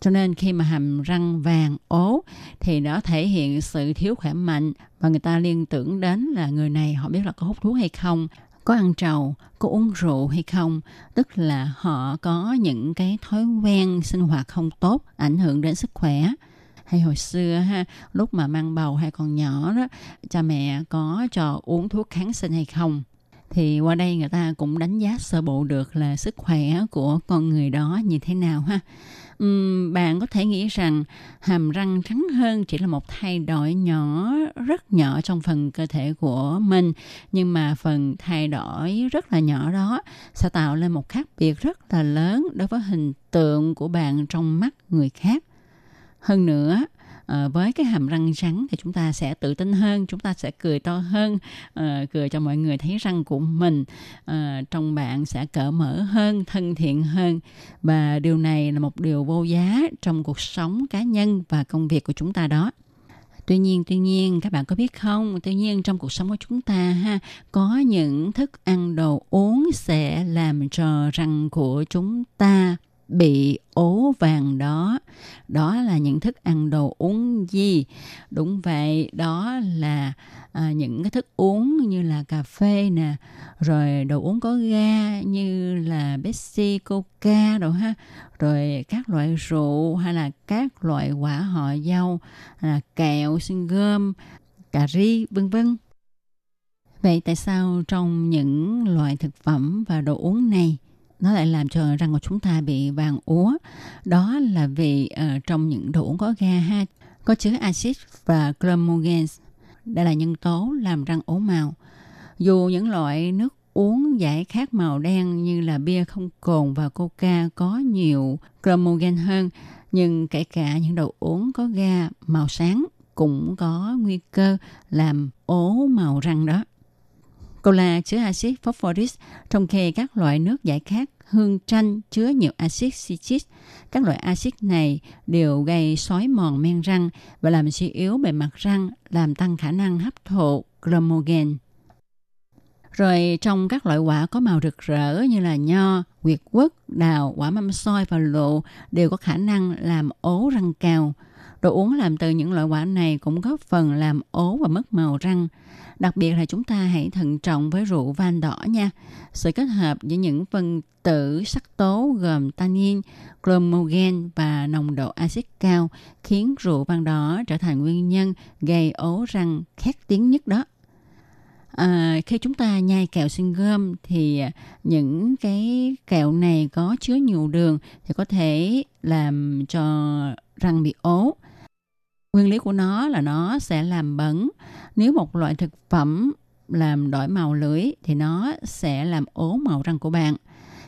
Cho nên khi mà hàm răng vàng ố thì nó thể hiện sự thiếu khỏe mạnh và người ta liên tưởng đến là người này họ biết là có hút thuốc hay không, có ăn trầu, có uống rượu hay không. Tức là họ có những cái thói quen sinh hoạt không tốt, ảnh hưởng đến sức khỏe hay hồi xưa ha lúc mà mang bầu hay còn nhỏ đó cha mẹ có cho uống thuốc kháng sinh hay không thì qua đây người ta cũng đánh giá sơ bộ được là sức khỏe của con người đó như thế nào ha. Uhm, bạn có thể nghĩ rằng hàm răng trắng hơn chỉ là một thay đổi nhỏ rất nhỏ trong phần cơ thể của mình nhưng mà phần thay đổi rất là nhỏ đó sẽ tạo lên một khác biệt rất là lớn đối với hình tượng của bạn trong mắt người khác hơn nữa à, với cái hàm răng trắng thì chúng ta sẽ tự tin hơn chúng ta sẽ cười to hơn à, cười cho mọi người thấy răng của mình. À, trong bạn sẽ cởi mở hơn thân thiện hơn. Và điều này là một điều vô giá trong cuộc sống cá nhân và công việc của chúng ta đó. Tuy nhiên, tuy nhiên các bạn có biết không? Tuy nhiên trong cuộc sống của chúng ta ha có những thức ăn đồ uống sẽ làm cho răng của chúng ta bị ố vàng đó. Đó là những thức ăn đồ uống gì? Đúng vậy đó là à, những cái thức uống như là cà phê nè rồi đồ uống có ga như là Pepsi, Coca đồ ha rồi các loại rượu hay là các loại quả họ dâu là kẹo, sinh gôm, cà ri vân vân. Vậy tại sao trong những loại thực phẩm và đồ uống này nó lại làm cho răng của chúng ta bị vàng úa đó là vì uh, trong những đồ uống có ga ha có chứa axit và chromogens đây là nhân tố làm răng ố màu dù những loại nước uống giải khát màu đen như là bia không cồn và coca có nhiều chromogen hơn. Nhưng kể cả những đồ uống có ga màu sáng cũng có nguy cơ làm ố màu răng đó. Cola chứa axit phosphoric, trong khi các loại nước giải khát hương chanh chứa nhiều axit citric. Các loại axit này đều gây xói mòn men răng và làm suy yếu bề mặt răng, làm tăng khả năng hấp thụ chromogen. Rồi trong các loại quả có màu rực rỡ như là nho, nguyệt quất, đào, quả mâm xôi và lộ đều có khả năng làm ố răng cao. Đồ uống làm từ những loại quả này cũng góp phần làm ố và mất màu răng. Đặc biệt là chúng ta hãy thận trọng với rượu vang đỏ nha. Sự kết hợp giữa những phân tử sắc tố gồm tannin, chromogen và nồng độ axit cao khiến rượu vang đỏ trở thành nguyên nhân gây ố răng khét tiếng nhất đó. À, khi chúng ta nhai kẹo xuyên gom thì những cái kẹo này có chứa nhiều đường thì có thể làm cho răng bị ố. Nguyên lý của nó là nó sẽ làm bẩn. Nếu một loại thực phẩm làm đổi màu lưỡi thì nó sẽ làm ố màu răng của bạn.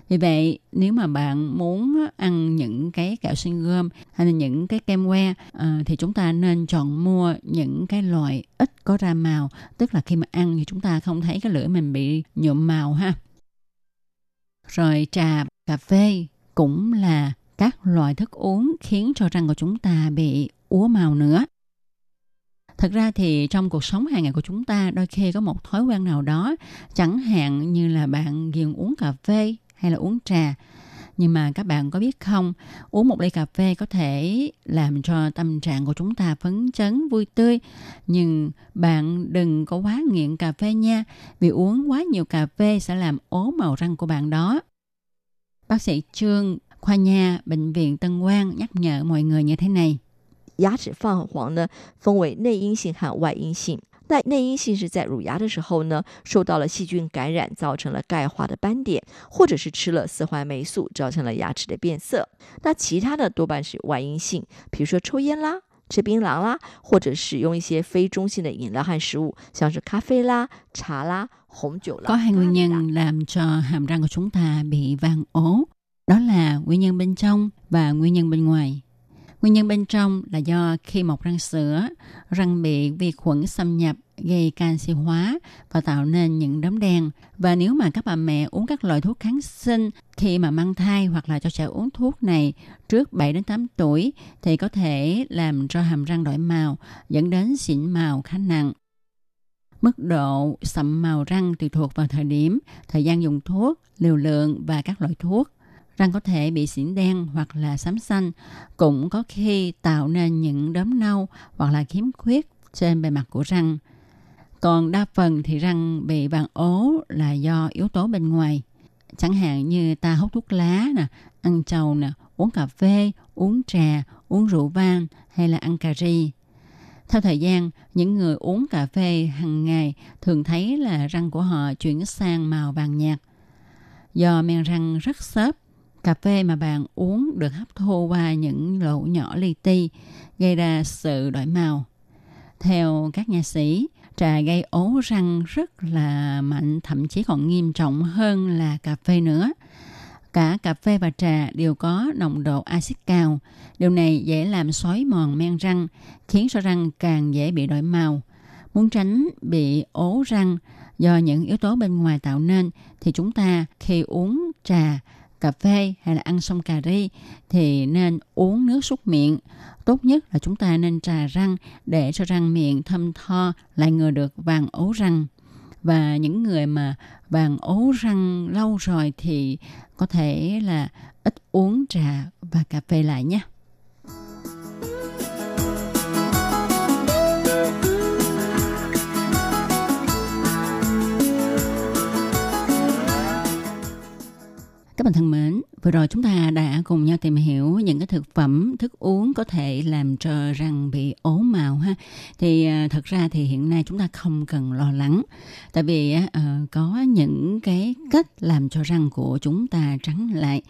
Vì vậy, nếu mà bạn muốn ăn những cái kẹo xuyên gươm hay là những cái kem que à, thì chúng ta nên chọn mua những cái loại ít có ra màu. Tức là khi mà ăn thì chúng ta không thấy cái lưỡi mình bị nhuộm màu ha. Rồi trà, cà phê cũng là các loại thức uống khiến cho răng của chúng ta bị úa màu nữa. Thật ra thì trong cuộc sống hàng ngày của chúng ta đôi khi có một thói quen nào đó, chẳng hạn như là bạn ghiền uống cà phê hay là uống trà. Nhưng mà các bạn có biết không, uống một ly cà phê có thể làm cho tâm trạng của chúng ta phấn chấn, vui tươi. Nhưng bạn đừng có quá nghiện cà phê nha, vì uống quá nhiều cà phê sẽ làm ố màu răng của bạn đó. Bác sĩ Trương, khoa nha, Bệnh viện Tân Quang nhắc nhở mọi người như thế này. 牙齿泛黄呢，分为内因性和外因性。那内因性是在乳牙的时候呢，受到了细菌感染，造成了钙化的斑点，或者是吃了四环霉素，造成了牙齿的变色。那其他的多半是外因性，比如说抽烟啦。吃槟榔啦，或者使用一些非中性的饮料和食物，像是咖啡啦、茶啦、红酒啦。Có hai nguyên nhân làm cho hàm răng của chúng ta bị vàng ố. Đó là nguyên nhân bên trong và nguyên nhân bên ngoài. Nguyên nhân bên trong là do khi mọc răng sữa, răng bị vi khuẩn xâm nhập gây canxi hóa và tạo nên những đốm đen. Và nếu mà các bà mẹ uống các loại thuốc kháng sinh khi mà mang thai hoặc là cho trẻ uống thuốc này trước 7 đến 8 tuổi thì có thể làm cho hàm răng đổi màu dẫn đến xỉn màu khá nặng. Mức độ sậm màu răng tùy thuộc vào thời điểm, thời gian dùng thuốc, liều lượng và các loại thuốc răng có thể bị xỉn đen hoặc là xám xanh, cũng có khi tạo nên những đốm nâu hoặc là khiếm khuyết trên bề mặt của răng. Còn đa phần thì răng bị vàng ố là do yếu tố bên ngoài. Chẳng hạn như ta hút thuốc lá, nè, ăn trầu, nè, uống cà phê, uống trà, uống rượu vang hay là ăn cà ri. Theo thời gian, những người uống cà phê hàng ngày thường thấy là răng của họ chuyển sang màu vàng nhạt. Do men răng rất xốp, cà phê mà bạn uống được hấp thu qua những lỗ nhỏ li ti, gây ra sự đổi màu. Theo các nhà sĩ, trà gây ố răng rất là mạnh, thậm chí còn nghiêm trọng hơn là cà phê nữa. Cả cà phê và trà đều có nồng độ axit cao. Điều này dễ làm xói mòn men răng, khiến cho răng càng dễ bị đổi màu. Muốn tránh bị ố răng do những yếu tố bên ngoài tạo nên thì chúng ta khi uống trà cà phê hay là ăn xong cà ri thì nên uống nước súc miệng. Tốt nhất là chúng ta nên trà răng để cho răng miệng thâm tho, lại ngừa được vàng ố răng. Và những người mà vàng ố răng lâu rồi thì có thể là ít uống trà và cà phê lại nhé. Các bạn thân mến, vừa rồi chúng ta đã cùng nhau tìm hiểu những cái thực phẩm, thức uống có thể làm cho răng bị ố màu ha. Thì à, thật ra thì hiện nay chúng ta không cần lo lắng. Tại vì uh, có những cái cách làm cho răng của chúng ta trắng lại.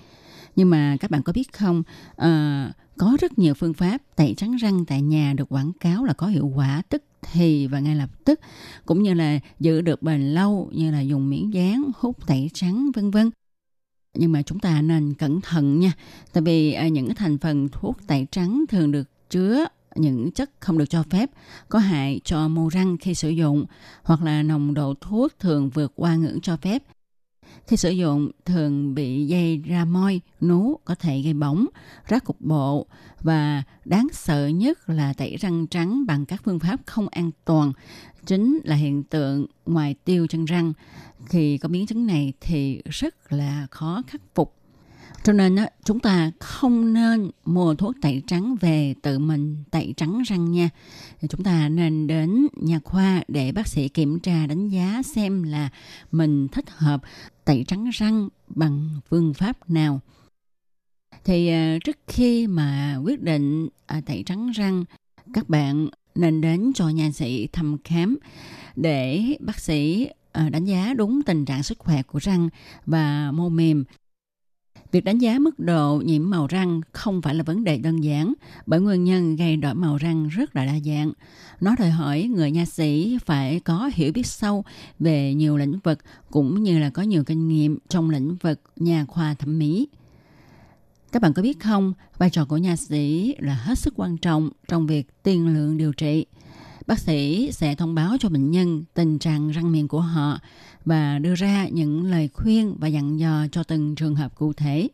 Nhưng mà các bạn có biết không, uh, có rất nhiều phương pháp tẩy trắng răng tại nhà được quảng cáo là có hiệu quả, tức thì và ngay lập tức cũng như là giữ được bền lâu như là dùng miếng dán hút tẩy trắng vân vân nhưng mà chúng ta nên cẩn thận nha. Tại vì à, những cái thành phần thuốc tẩy trắng thường được chứa những chất không được cho phép, có hại cho mô răng khi sử dụng, hoặc là nồng độ thuốc thường vượt qua ngưỡng cho phép khi sử dụng thường bị dây ra môi, nú có thể gây bỏng, rác cục bộ và đáng sợ nhất là tẩy răng trắng bằng các phương pháp không an toàn chính là hiện tượng ngoài tiêu chân răng. Khi có biến chứng này thì rất là khó khắc phục. Cho nên chúng ta không nên mua thuốc tẩy trắng về tự mình tẩy trắng răng nha. Chúng ta nên đến nhà khoa để bác sĩ kiểm tra đánh giá xem là mình thích hợp tẩy trắng răng bằng phương pháp nào. Thì à, trước khi mà quyết định à, tẩy trắng răng, các bạn nên đến cho nha sĩ thăm khám để bác sĩ à, đánh giá đúng tình trạng sức khỏe của răng và mô mềm Việc đánh giá mức độ nhiễm màu răng không phải là vấn đề đơn giản bởi nguyên nhân gây đổi màu răng rất là đa dạng. Nó đòi hỏi người nha sĩ phải có hiểu biết sâu về nhiều lĩnh vực cũng như là có nhiều kinh nghiệm trong lĩnh vực nha khoa thẩm mỹ. Các bạn có biết không, vai trò của nha sĩ là hết sức quan trọng trong việc tiên lượng điều trị. Bác sĩ sẽ thông báo cho bệnh nhân tình trạng răng miệng của họ và đưa ra những lời khuyên và dặn dò cho từng trường hợp cụ thể.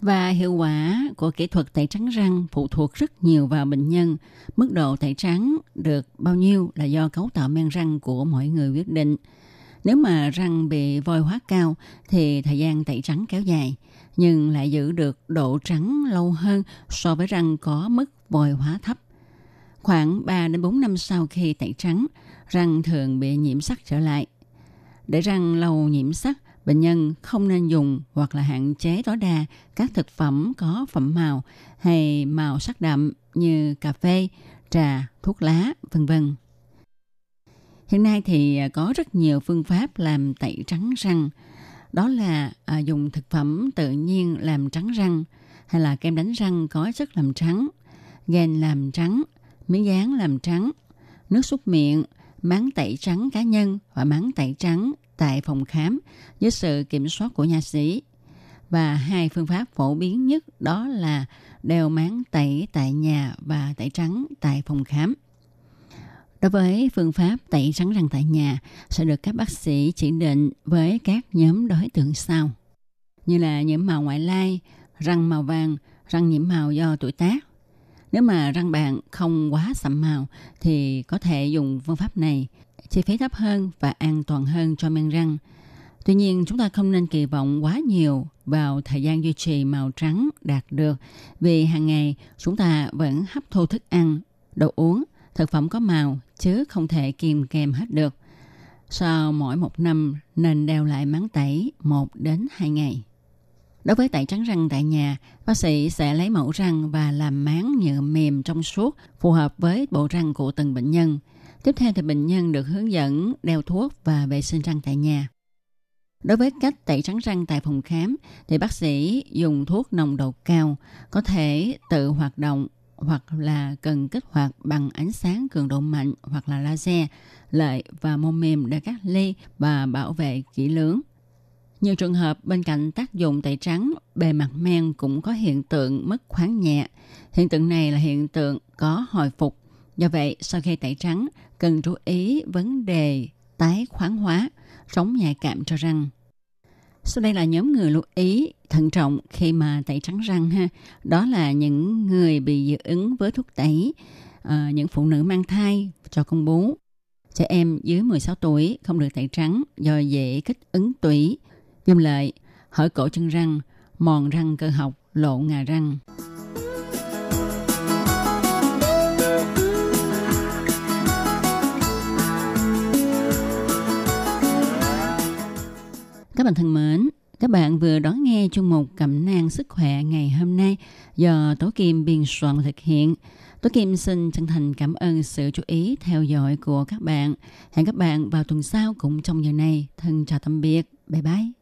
Và hiệu quả của kỹ thuật tẩy trắng răng phụ thuộc rất nhiều vào bệnh nhân. Mức độ tẩy trắng được bao nhiêu là do cấu tạo men răng của mỗi người quyết định. Nếu mà răng bị vôi hóa cao thì thời gian tẩy trắng kéo dài, nhưng lại giữ được độ trắng lâu hơn so với răng có mức vôi hóa thấp. Khoảng 3 đến 4 năm sau khi tẩy trắng, răng thường bị nhiễm sắc trở lại. Để răng lâu nhiễm sắc, bệnh nhân không nên dùng hoặc là hạn chế tối đa các thực phẩm có phẩm màu hay màu sắc đậm như cà phê, trà, thuốc lá, vân vân. Hiện nay thì à, có rất nhiều phương pháp làm tẩy trắng răng. Đó là à, dùng thực phẩm tự nhiên làm trắng răng hay là kem đánh răng có chất làm trắng, ghen làm trắng, miếng dán làm trắng, nước súc miệng, máng tẩy trắng cá nhân và máng tẩy trắng tại phòng khám dưới sự kiểm soát của nha sĩ. Và hai phương pháp phổ biến nhất đó là đeo máng tẩy tại nhà và tẩy trắng tại phòng khám. Đối với phương pháp tẩy trắng răng tại nhà sẽ được các bác sĩ chỉ định với các nhóm đối tượng sau như là nhiễm màu ngoại lai, răng màu vàng, răng nhiễm màu do tuổi tác, nếu mà răng bạn không quá sậm màu thì có thể dùng phương pháp này, chi phí thấp hơn và an toàn hơn cho men răng. Tuy nhiên, chúng ta không nên kỳ vọng quá nhiều vào thời gian duy trì màu trắng đạt được vì hàng ngày chúng ta vẫn hấp thu thức ăn, đồ uống, thực phẩm có màu chứ không thể kìm kèm hết được. Sau mỗi một năm nên đeo lại máng tẩy 1 đến 2 ngày. Đối với tẩy trắng răng tại nhà, bác sĩ sẽ lấy mẫu răng và làm máng nhựa mềm trong suốt phù hợp với bộ răng của từng bệnh nhân. Tiếp theo thì bệnh nhân được hướng dẫn đeo thuốc và vệ sinh răng tại nhà. Đối với cách tẩy trắng răng tại phòng khám thì bác sĩ dùng thuốc nồng độ cao có thể tự hoạt động hoặc là cần kích hoạt bằng ánh sáng cường độ mạnh hoặc là laser, lợi và mô mềm để cắt ly và bảo vệ kỹ lưỡng. Nhiều trường hợp bên cạnh tác dụng tẩy trắng, bề mặt men cũng có hiện tượng mất khoáng nhẹ. Hiện tượng này là hiện tượng có hồi phục. Do vậy, sau khi tẩy trắng, cần chú ý vấn đề tái khoáng hóa, sống nhạy cảm cho răng. Sau đây là nhóm người lưu ý thận trọng khi mà tẩy trắng răng ha. Đó là những người bị dị ứng với thuốc tẩy, à, những phụ nữ mang thai cho con bú, trẻ em dưới 16 tuổi không được tẩy trắng do dễ kích ứng tủy, viêm lợi, hở cổ chân răng, mòn răng cơ học, lộ ngà răng. Các bạn thân mến, các bạn vừa đón nghe chung mục cẩm nang sức khỏe ngày hôm nay do Tố Kim biên soạn thực hiện. Tố Kim xin chân thành cảm ơn sự chú ý theo dõi của các bạn. Hẹn các bạn vào tuần sau cũng trong giờ này. Thân chào tạm biệt. Bye bye.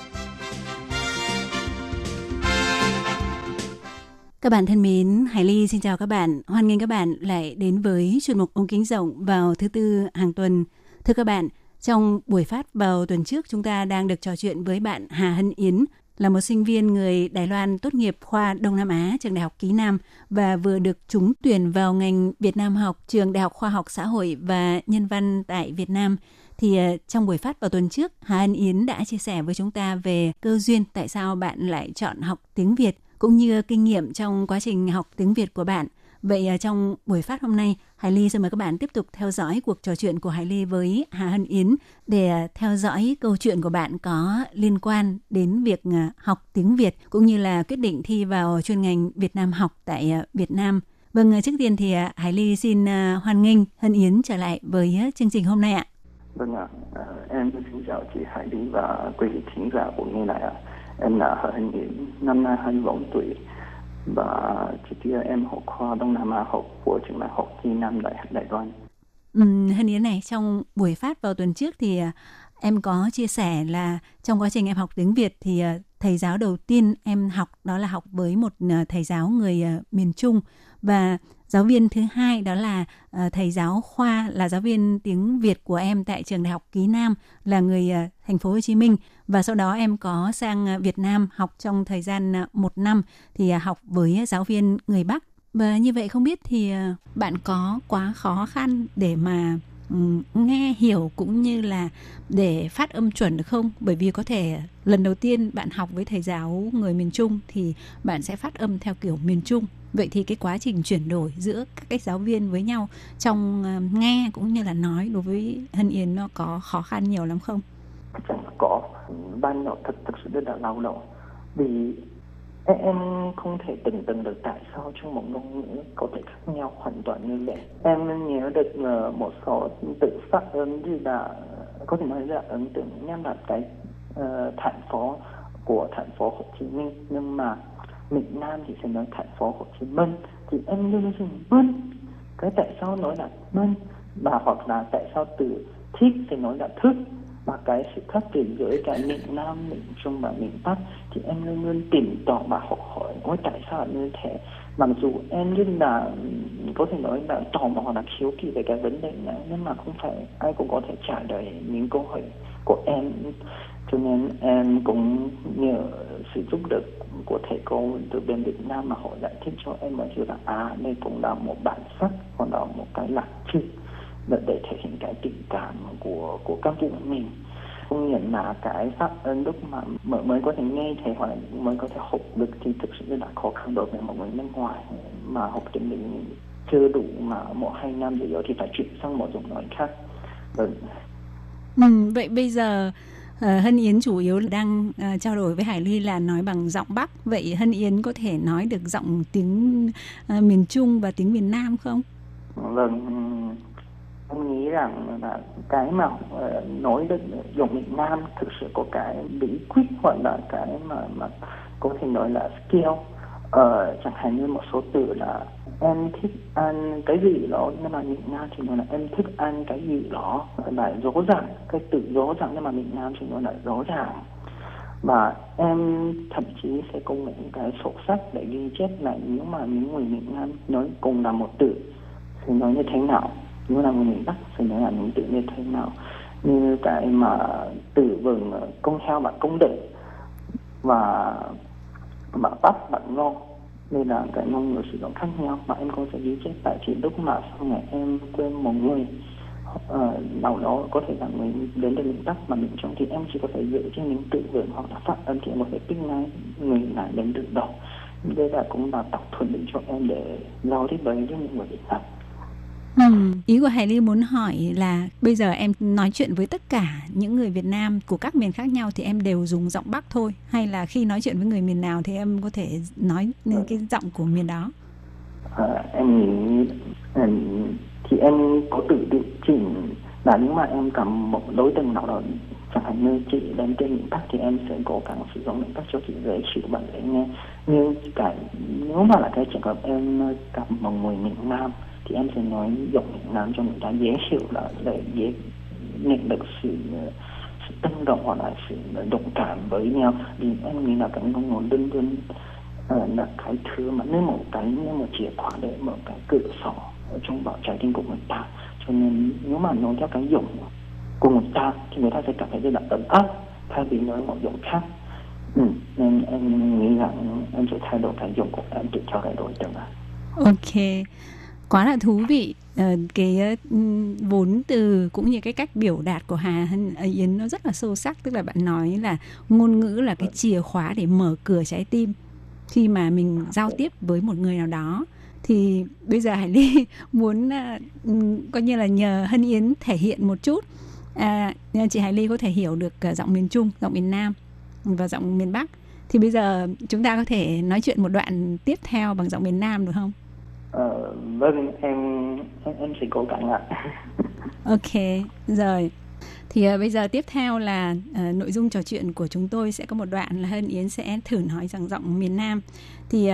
Các bạn thân mến, Hải Ly xin chào các bạn. Hoan nghênh các bạn lại đến với chuyên mục ống kính rộng vào thứ tư hàng tuần. Thưa các bạn, trong buổi phát vào tuần trước chúng ta đang được trò chuyện với bạn Hà Hân Yến, là một sinh viên người Đài Loan tốt nghiệp khoa Đông Nam Á trường Đại học Ký Nam và vừa được trúng tuyển vào ngành Việt Nam học trường Đại học Khoa học Xã hội và Nhân văn tại Việt Nam. Thì ờ, trong buổi phát vào tuần trước, Hà Ân Yến đã chia sẻ với chúng ta về cơ duyên tại sao bạn lại chọn học tiếng Việt cũng như kinh nghiệm trong quá trình học tiếng Việt của bạn. Vậy à, trong buổi phát hôm nay, Hải Ly xin mời các bạn tiếp tục theo dõi cuộc trò chuyện của Hải Ly với Hà Hân Yến để à, theo dõi câu chuyện của bạn có liên quan đến việc à, học tiếng Việt cũng như là quyết định thi vào chuyên ngành Việt Nam học tại Việt Nam. Vâng, trước tiên thì Hải Ly xin hoan nghênh Hân Yến trở lại với chương trình hôm nay ạ. Vâng ạ, à, em xin chào chị Hải Ly và quý vị thính giả của nghe này ạ. Em là Hà Hân Yến, năm nay 24 tuổi, và trước kia em học khoa Đông Nam Á học của trường đại học Kỳ Nam Đại đại Đài Loan. Ừ, Hân Yến này, trong buổi phát vào tuần trước thì à, em có chia sẻ là trong quá trình em học tiếng Việt thì à, thầy giáo đầu tiên em học, đó là học với một à, thầy giáo người à, miền Trung. Và giáo viên thứ hai đó là à, thầy giáo khoa, là giáo viên tiếng Việt của em tại trường đại học Ký Nam, là người thành phố Hồ Chí Minh. Và sau đó em có sang Việt Nam học trong thời gian một năm, thì học với giáo viên người Bắc. Và như vậy không biết thì bạn có quá khó khăn để mà nghe, hiểu cũng như là để phát âm chuẩn được không? Bởi vì có thể lần đầu tiên bạn học với thầy giáo người miền Trung thì bạn sẽ phát âm theo kiểu miền Trung vậy thì cái quá trình chuyển đổi giữa các cái giáo viên với nhau trong ờ, nghe cũng như là nói đối với Hân Yến nó có khó khăn nhiều lắm không? Chắc có ban đầu thật thật sự rất là lao động. vì em không thể tưởng tượng được tại sao trong một ngôn ngữ có thể khác nhau hoàn toàn như vậy. Em nhớ được ờ, một số tự phát ứng như là có thể nói là ấn tượng nhất là cái uh, thành phố của thành phố Hồ Chí Minh. Nhưng mà miền Nam thì sẽ nói thành phố Hồ Chí Minh. Thì em luôn dùng Minh cái tại sao nói là Minh và hoặc là tại sao từ thích thì nói là thức? Và cái sự khác biệt giữa cả miền Nam, miền Trung và miền Bắc thì em luôn luôn tìm tòi và học hỏi ôi tại sao như thế. Mặc dù em rất là có thể nói là tò mò là khiếu kỳ về cái vấn đề này nhưng mà không phải ai cũng có thể trả lời những câu hỏi của em. Cho nên em cũng nhờ sự giúp đỡ của thầy cô từ bên Việt Nam mà họ giải thích cho em mà chưa là à đây cũng là một bản sắc còn là một cái lạc trưng để, để thể hiện cái tình cảm của của các cụ mình công nhận là cái phát âm lúc mà mới, mới có thể nghe thầy hoặc mới có thể học được thì thực sự là khó khăn đối với một người nước ngoài mà học tiếng mình chưa đủ mà một hai năm gì đó thì phải chuyển sang một giọng nói khác vâng. Ừ, vậy bây giờ uh, Hân Yến chủ yếu đang uh, trao đổi với Hải Ly là nói bằng giọng Bắc. Vậy Hân Yến có thể nói được giọng tiếng uh, miền Trung và tiếng miền Nam không? Vâng, em nghĩ rằng là cái mà ờ, uh, nói được dùng miền Nam thực sự có cái bí quyết hoặc là cái mà mà có thể nói là skill. Uh, chẳng hạn như một số từ là em thích ăn cái gì đó nhưng mà miền Nam thì nói là em thích ăn cái gì đó lại rõ ràng cái từ rõ ràng nhưng mà miền Nam thì nói là rõ ràng và em thậm chí sẽ công nhận cái sổ sách để ghi chép lại nếu mà những người miền Nam nói cùng là một từ thì nói như thế nào nếu là người miền Bắc thì nói là những tự như thế nào như cái mà từ vựng ờ, công heo bạn công định và bạn bắp, bạn ngon đây là cái ngôn ngữ sử dụng khác nhau. Mà em có thể ghi chép tại chỉ lúc mà sau này em quên một người. Ờ, nào đó có thể là người đến từ miền Bắc mà miền trong thì em chỉ có thể dựa trên những tự vựng hoặc là phát âm thì em có thể biết lại người lại đến được đó. Đây là cũng là tập thuận định cho em để giao tiếp với những người Việt Nam Ừ, ý của Hải Ly muốn hỏi là bây giờ em nói chuyện với tất cả những người Việt Nam của các miền khác nhau thì em đều dùng giọng Bắc thôi? Hay là khi nói chuyện với người miền nào thì em có thể nói lên cái giọng của miền đó? À, em nghĩ thì em có tự điều chỉnh là nếu mà em cầm một đối tượng nào đó chẳng hạn như chị đến trên miền Bắc thì em sẽ cố gắng sử dụng miền Bắc cho chị dễ chịu bạn dễ nghe. Nhưng cái nếu mà là cái trường hợp em gặp một người miền Nam thì em sẽ nói giọng miền Nam cho người ta dễ hiểu là để dễ nhận được sự sự tâm động hoặc là sự đồng cảm với nhau. Vì em nghĩ là cái ngôn ngữ đơn đơn ờ, là cái thứ mà nếu một cái nếu một chìa khóa để mở cái cửa sổ ở trong bảo trái tim của người ta. Cho nên nếu mà nói theo cái giọng của người ta thì người ta sẽ cảm thấy rất là ấm áp thay vì nói một giọng khác. Ừ, nên em nghĩ rằng em sẽ thay đổi cái giọng của em để cho cái đối tượng này Ok, quá là thú vị. Ờ, cái uh, vốn từ cũng như cái cách biểu đạt của Hà Hân Yến nó rất là sâu sắc tức là bạn nói là ngôn ngữ là cái chìa khóa để mở cửa trái tim khi mà mình giao tiếp với một người nào đó thì bây giờ Hải Ly muốn uh, coi như là nhờ Hân Yến thể hiện một chút à, à chị Hải Ly có thể hiểu được uh, giọng miền Trung, giọng miền Nam và giọng miền Bắc thì bây giờ chúng ta có thể nói chuyện một đoạn tiếp theo bằng giọng miền Nam được không? Ờ, vâng em em, em sẽ cố gắng ạ Ok, rồi. Thì uh, bây giờ tiếp theo là uh, nội dung trò chuyện của chúng tôi sẽ có một đoạn là Hân Yến sẽ thử nói rằng giọng miền Nam. Thì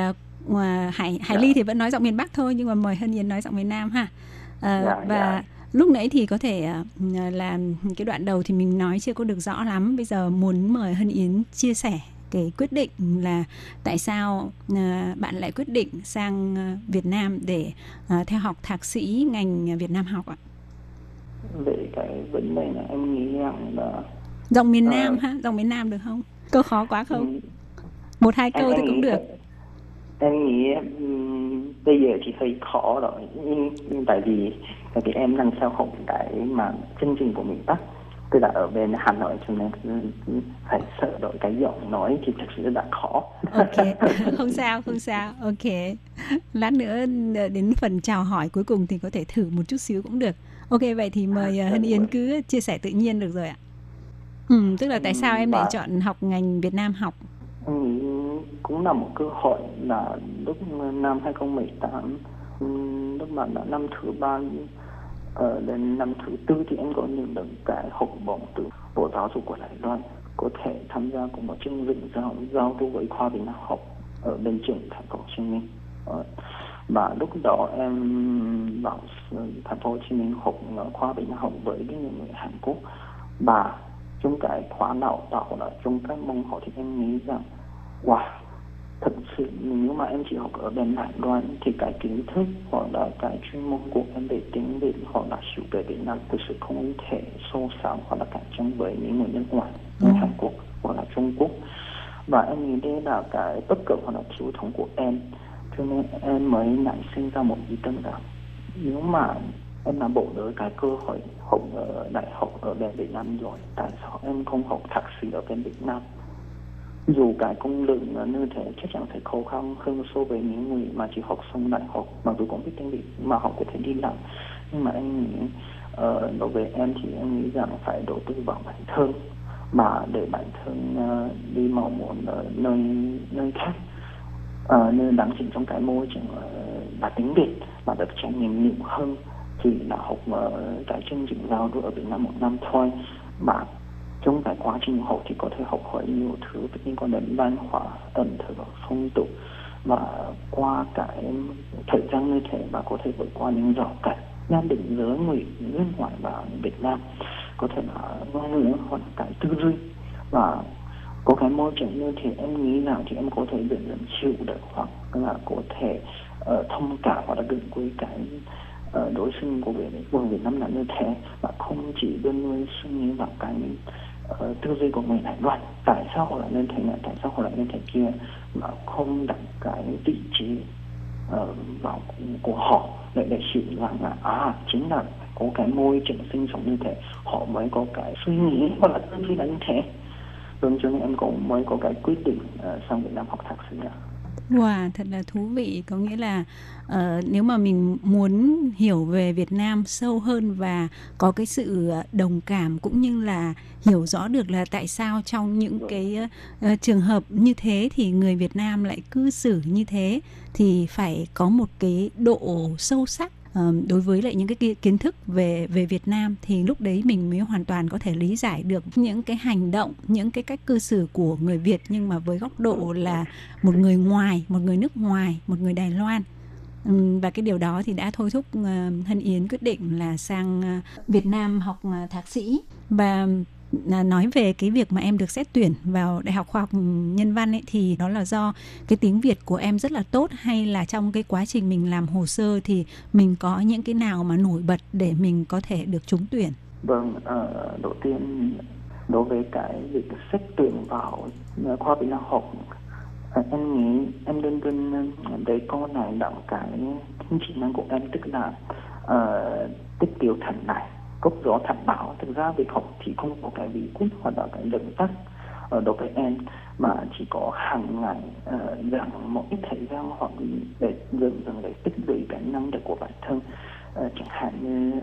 uh, Hải Hải Ly thì vẫn nói giọng miền Bắc thôi nhưng mà mời Hân Yến nói giọng miền Nam ha. Uh, Dạ, và dạ. lúc nãy thì có thể uh, là cái đoạn đầu thì mình nói chưa có được rõ lắm. Bây giờ muốn mời Hân Yến chia sẻ cái quyết định là tại sao à, bạn lại quyết định sang à, Việt Nam để à, theo học thạc sĩ ngành Việt Nam học ạ? về cái vấn đề này em nghĩ rằng là Giọng miền Ờ. Nam ha, giọng miền Nam được không? Câu khó quá không? Một hai em, câu thì em cũng nghĩ được. em nghĩ bây giờ thì hơi khó rồi nhưng, nhưng tại vì tại vì em đang theo học cái mà chương trình của miền Bắc tức là ở bên Hà Nội cho nên ừ, ừ, phải sợ đổi cái giọng nói thì thật sự rất là khó Ok, không sao, không sao. Ok. Lát nữa đến phần chào hỏi cuối cùng thì có thể thử một chút xíu cũng được. Ok, vậy thì mời ờ, Hân Yến cứ chia sẻ tự nhiên được rồi ạ. Ừ, tức là tại sao em lại Và- chọn học ngành Việt Nam học? nghĩ cũng là một cơ hội là lúc năm 2018 ừm, lúc mà là năm thứ ba Ờ, đến năm thứ tư thì em có nhận được cái học bổng từ bộ giáo dục của Đài Loan. Có thể tham gia cùng một chương trình giao giao lưu với khoa bình học ở bên trường thành phố Hồ Chí Minh. Ờ, và lúc đó em vào thành phố Hồ Chí Minh học khoa bình học với những người Hàn Quốc. Và trong cái khóa đào tạo là trong các môn học thì em nghĩ rằng wow thật sự nếu mà em chỉ học ở bên Đài Loan thì cái kiến thức hoặc là cái chuyên môn của em về tiếng Việt hoặc là sự về Việt Nam thực sự không thể so sánh hoặc là cạnh tranh với những người nước ngoài như Hàn Quốc hoặc là Trung Quốc. Và em nghĩ đây là cái bất cập hoặc là thiếu thốn của em cho nên em mới nảy sinh ra một ý tưởng rằng nếu mà em đã bỏ lỡ cái cơ hội học ở đại học ở bên Việt Nam rồi tại sao em không học thạc sĩ ở bên Việt Nam dù cái công lượng ờ, như thế chắc chắn sẽ khó khăn hơn so với những người mà chỉ học xong đại học mà dù cũng biết tiếng Việt mà họ có thể đi làm. Nhưng mà em nghĩ uh, đối với em thì em nghĩ rằng phải đầu tư vào bản thân. Mà để bản thân uh, đi màu muốn ở nơi nơi khác uh, nơi đáng chỉnh trong cái môi trường ờ, là tiếng Việt mà được trải nghiệm nhiều hơn. Thì là học uh, cái chương trình giao lưu ở Việt Nam một năm thôi. Mà trong cái quá trình học thì có thể học hỏi nhiều thứ liên quan đến văn hóa ẩm thực phong tục và qua cái thời gian như thế mà có thể vượt qua những rào cản gian định giữa người nước ngoài và Việt Nam. Có thể là ngôn ngữ hoặc cái tư duy. Và có cái môi trường như thế em nghĩ nào thì em có thể dần dần chịu được hoặc là có thể uh, thông cảm hoặc là gần gũi cái uh, đối xứng của Việt của Việt Nam là như thế. Và không chỉ đơn nguyên suy nghĩ vào cái uh, tư duy của người lại loạn tại sao họ lại lên thế này tại sao họ lại lên thế kia mà không đặt cái vị trí ờ, uh, vào của họ để để hiểu rằng là à chính là có cái môi trường sinh sống như thế họ mới có cái suy nghĩ hoặc là tư duy là như thế. Vâng cho nên em cũng mới có cái quyết định uh, sang Việt Nam học thạc sĩ ạ. Wow, thật là thú vị. Có nghĩa là uh, nếu mà mình muốn hiểu về Việt Nam sâu hơn và có cái sự đồng cảm cũng như là hiểu rõ được là tại sao trong những cái uh, trường hợp như thế thì người Việt Nam lại cư xử như thế thì phải có một cái độ sâu sắc đối với lại những cái kiến thức về về Việt Nam thì lúc đấy mình mới hoàn toàn có thể lý giải được những cái hành động, những cái cách cư xử của người Việt nhưng mà với góc độ là một người ngoài, một người nước ngoài, một người Đài Loan. Và cái điều đó thì đã thôi thúc ờ, Hân Yến quyết định là sang ờ, Việt Nam học ờ, thạc sĩ. Và À, nói về cái việc mà em được xét tuyển vào đại học khoa học nhân văn ấy thì đó là do cái tiếng Việt của em rất là tốt hay là trong cái quá trình mình làm hồ sơ thì mình có những cái nào mà nổi bật để mình có thể được trúng tuyển? Vâng, uh, đầu tiên đối với cái việc xét tuyển vào à, khoa Việt Nam học em nghĩ em đơn đơn đấy câu này đặng cái chính trị năng của em tức là uh, tích tiểu thành này cốc rõ thành bảo thực ra việc học thì không có cái bí quyết hoặc là cái lượng tắc ở đầu cái em mà chỉ có hàng ngày ờ, uh, rằng một ít thời gian hoặc để dần dần để tích lũy cái năng lực của bản thân. Uh, chẳng hạn như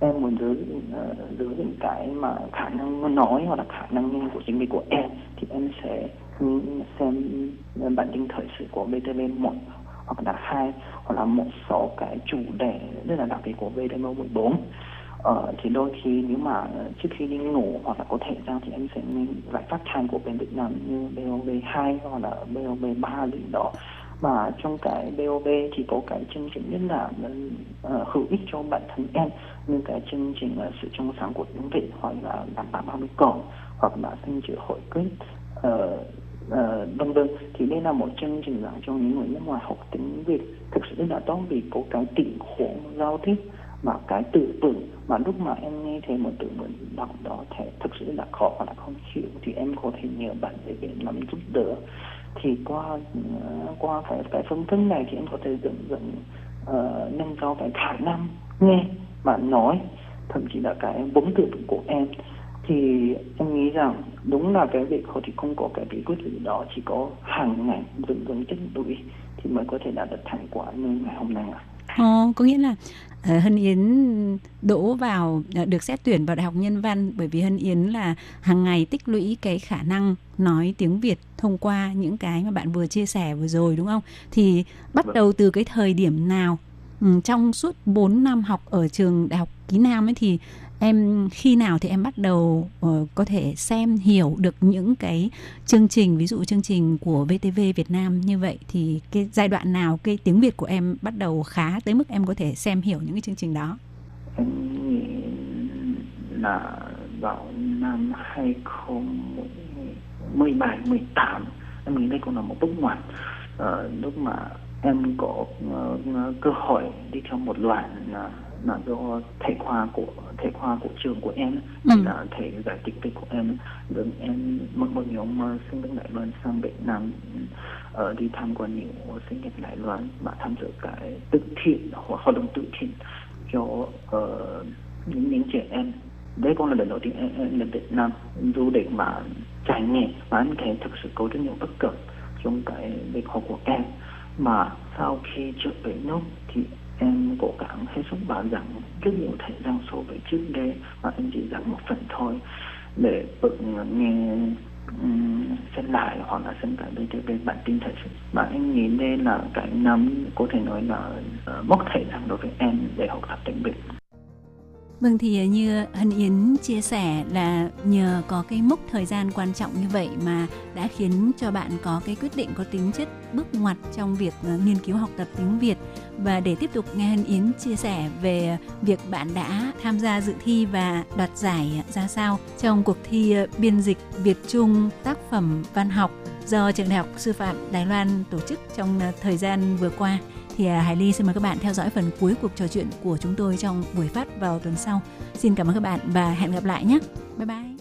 em muốn giữ uh, giữ những cái mà khả năng nói hoặc là khả năng nghe của chính mình của em thì em sẽ xem bản tin thời sự của VTV một hoặc là hai hoặc là một số cái chủ đề rất là đặc biệt của VTV 14 Ờ, thì đôi khi nếu mà ờ, trước khi đi ngủ hoặc là có thể ra thì em sẽ nên lại phát thanh của bên Việt Nam như BOB 2 hoặc là BOB 3 gì đó. Mà trong cái BOB thì có cái chương trình rất là uh, hữu ích cho bản thân em như cái chương trình là sự trong sáng của tiếng Việt hoặc là đảm bảo 30 cộng hoặc là sinh chữa hội quyết uh, uh, vân vân. Thì đây là một chương trình dành cho những người nước ngoài học tiếng Việt thực sự rất là tốt vì có cái tình huống giao tiếp mà cái tự tử mà lúc mà em nghe thấy một từ ngữ đọc đó thể thực sự là khó và là không chịu thì em có thể nhờ bạn để về nắm giúp đỡ thì qua ờ, qua cái cái phương thức này thì em có thể dần dần uh, nâng cao cái khả năng nghe mà nói thậm chí là cái vốn từ của em thì em nghĩ rằng đúng là cái việc họ thì không có cái bí quyết gì đó chỉ có hàng ngày dần dần chất lũy thì mới có thể đạt được thành quả như ngày hôm nay ạ. À. Ờ, có nghĩa là Hân Yến đỗ vào uh, được xét tuyển vào Đại học Nhân văn bởi vì Hân Yến là hàng ngày tích lũy cái khả năng nói tiếng Việt thông qua những cái mà bạn vừa chia sẻ vừa rồi đúng không? Thì bắt đầu từ cái thời điểm nào Ừ, trong suốt 4 năm học ở trường Đại học Ký Nam ấy thì em khi nào thì em bắt đầu uh, có thể xem hiểu được những cái chương trình ví dụ chương trình của VTV Việt Nam như vậy thì cái giai đoạn nào cái tiếng Việt của em bắt đầu khá tới mức em có thể xem hiểu những cái chương trình đó? Em nghĩ là vào năm 2017 18 em nghĩ đây cũng là một bước ngoặt. Uh, lúc mà em có uh, cơ hội đi theo một loạt uh, là do thể khoa của thể khoa của trường của em. Ừ. là thể giải tiếng Việt của em. Rồi em một một nhóm sinh viên Đài Loan sang Việt Nam ở đi tham quan nhiều sinh viên Đài Loan mà tham dự cái tự thiện hoặc hoạt động tự thiện cho uh, những những trẻ em. Đấy cũng là lần đầu tiên em, em đến Việt Nam. Du lịch mà trải nghiệm và em thấy thực sự có rất nhiều bất cập trong cái việc học của em mà sau khi trở về nước thì em cố gắng hết sức bảo rằng rất nhiều thời gian so với trước đây. Và em chỉ rằng một phần thôi để tự nghe um, xem lại hoặc là xem lại BTV bản tin thời sự và em nghĩ đây là cái năm có thể nói là ờ, uh, mất thời gian đối với em để học tập tiếng Việt Vâng thì ờ, như Hân Yến chia sẻ là nhờ có cái mốc thời gian quan trọng như vậy mà đã khiến cho bạn có cái quyết định có tính chất bước ngoặt trong việc ờ, nghiên cứu học tập tiếng Việt. Và để tiếp tục nghe Hân Yến chia sẻ về việc bạn đã tham gia dự thi và đoạt giải ra sao trong cuộc thi ờ, biên dịch Việt Trung tác phẩm văn học do Trường Đại học Sư phạm Đài Loan tổ chức trong thời gian vừa qua thì à, Hải Ly xin mời các bạn theo dõi phần cuối cuộc trò chuyện của chúng tôi trong buổi phát vào tuần sau. Xin cảm ơn các bạn và hẹn gặp lại nhé. Bye bye.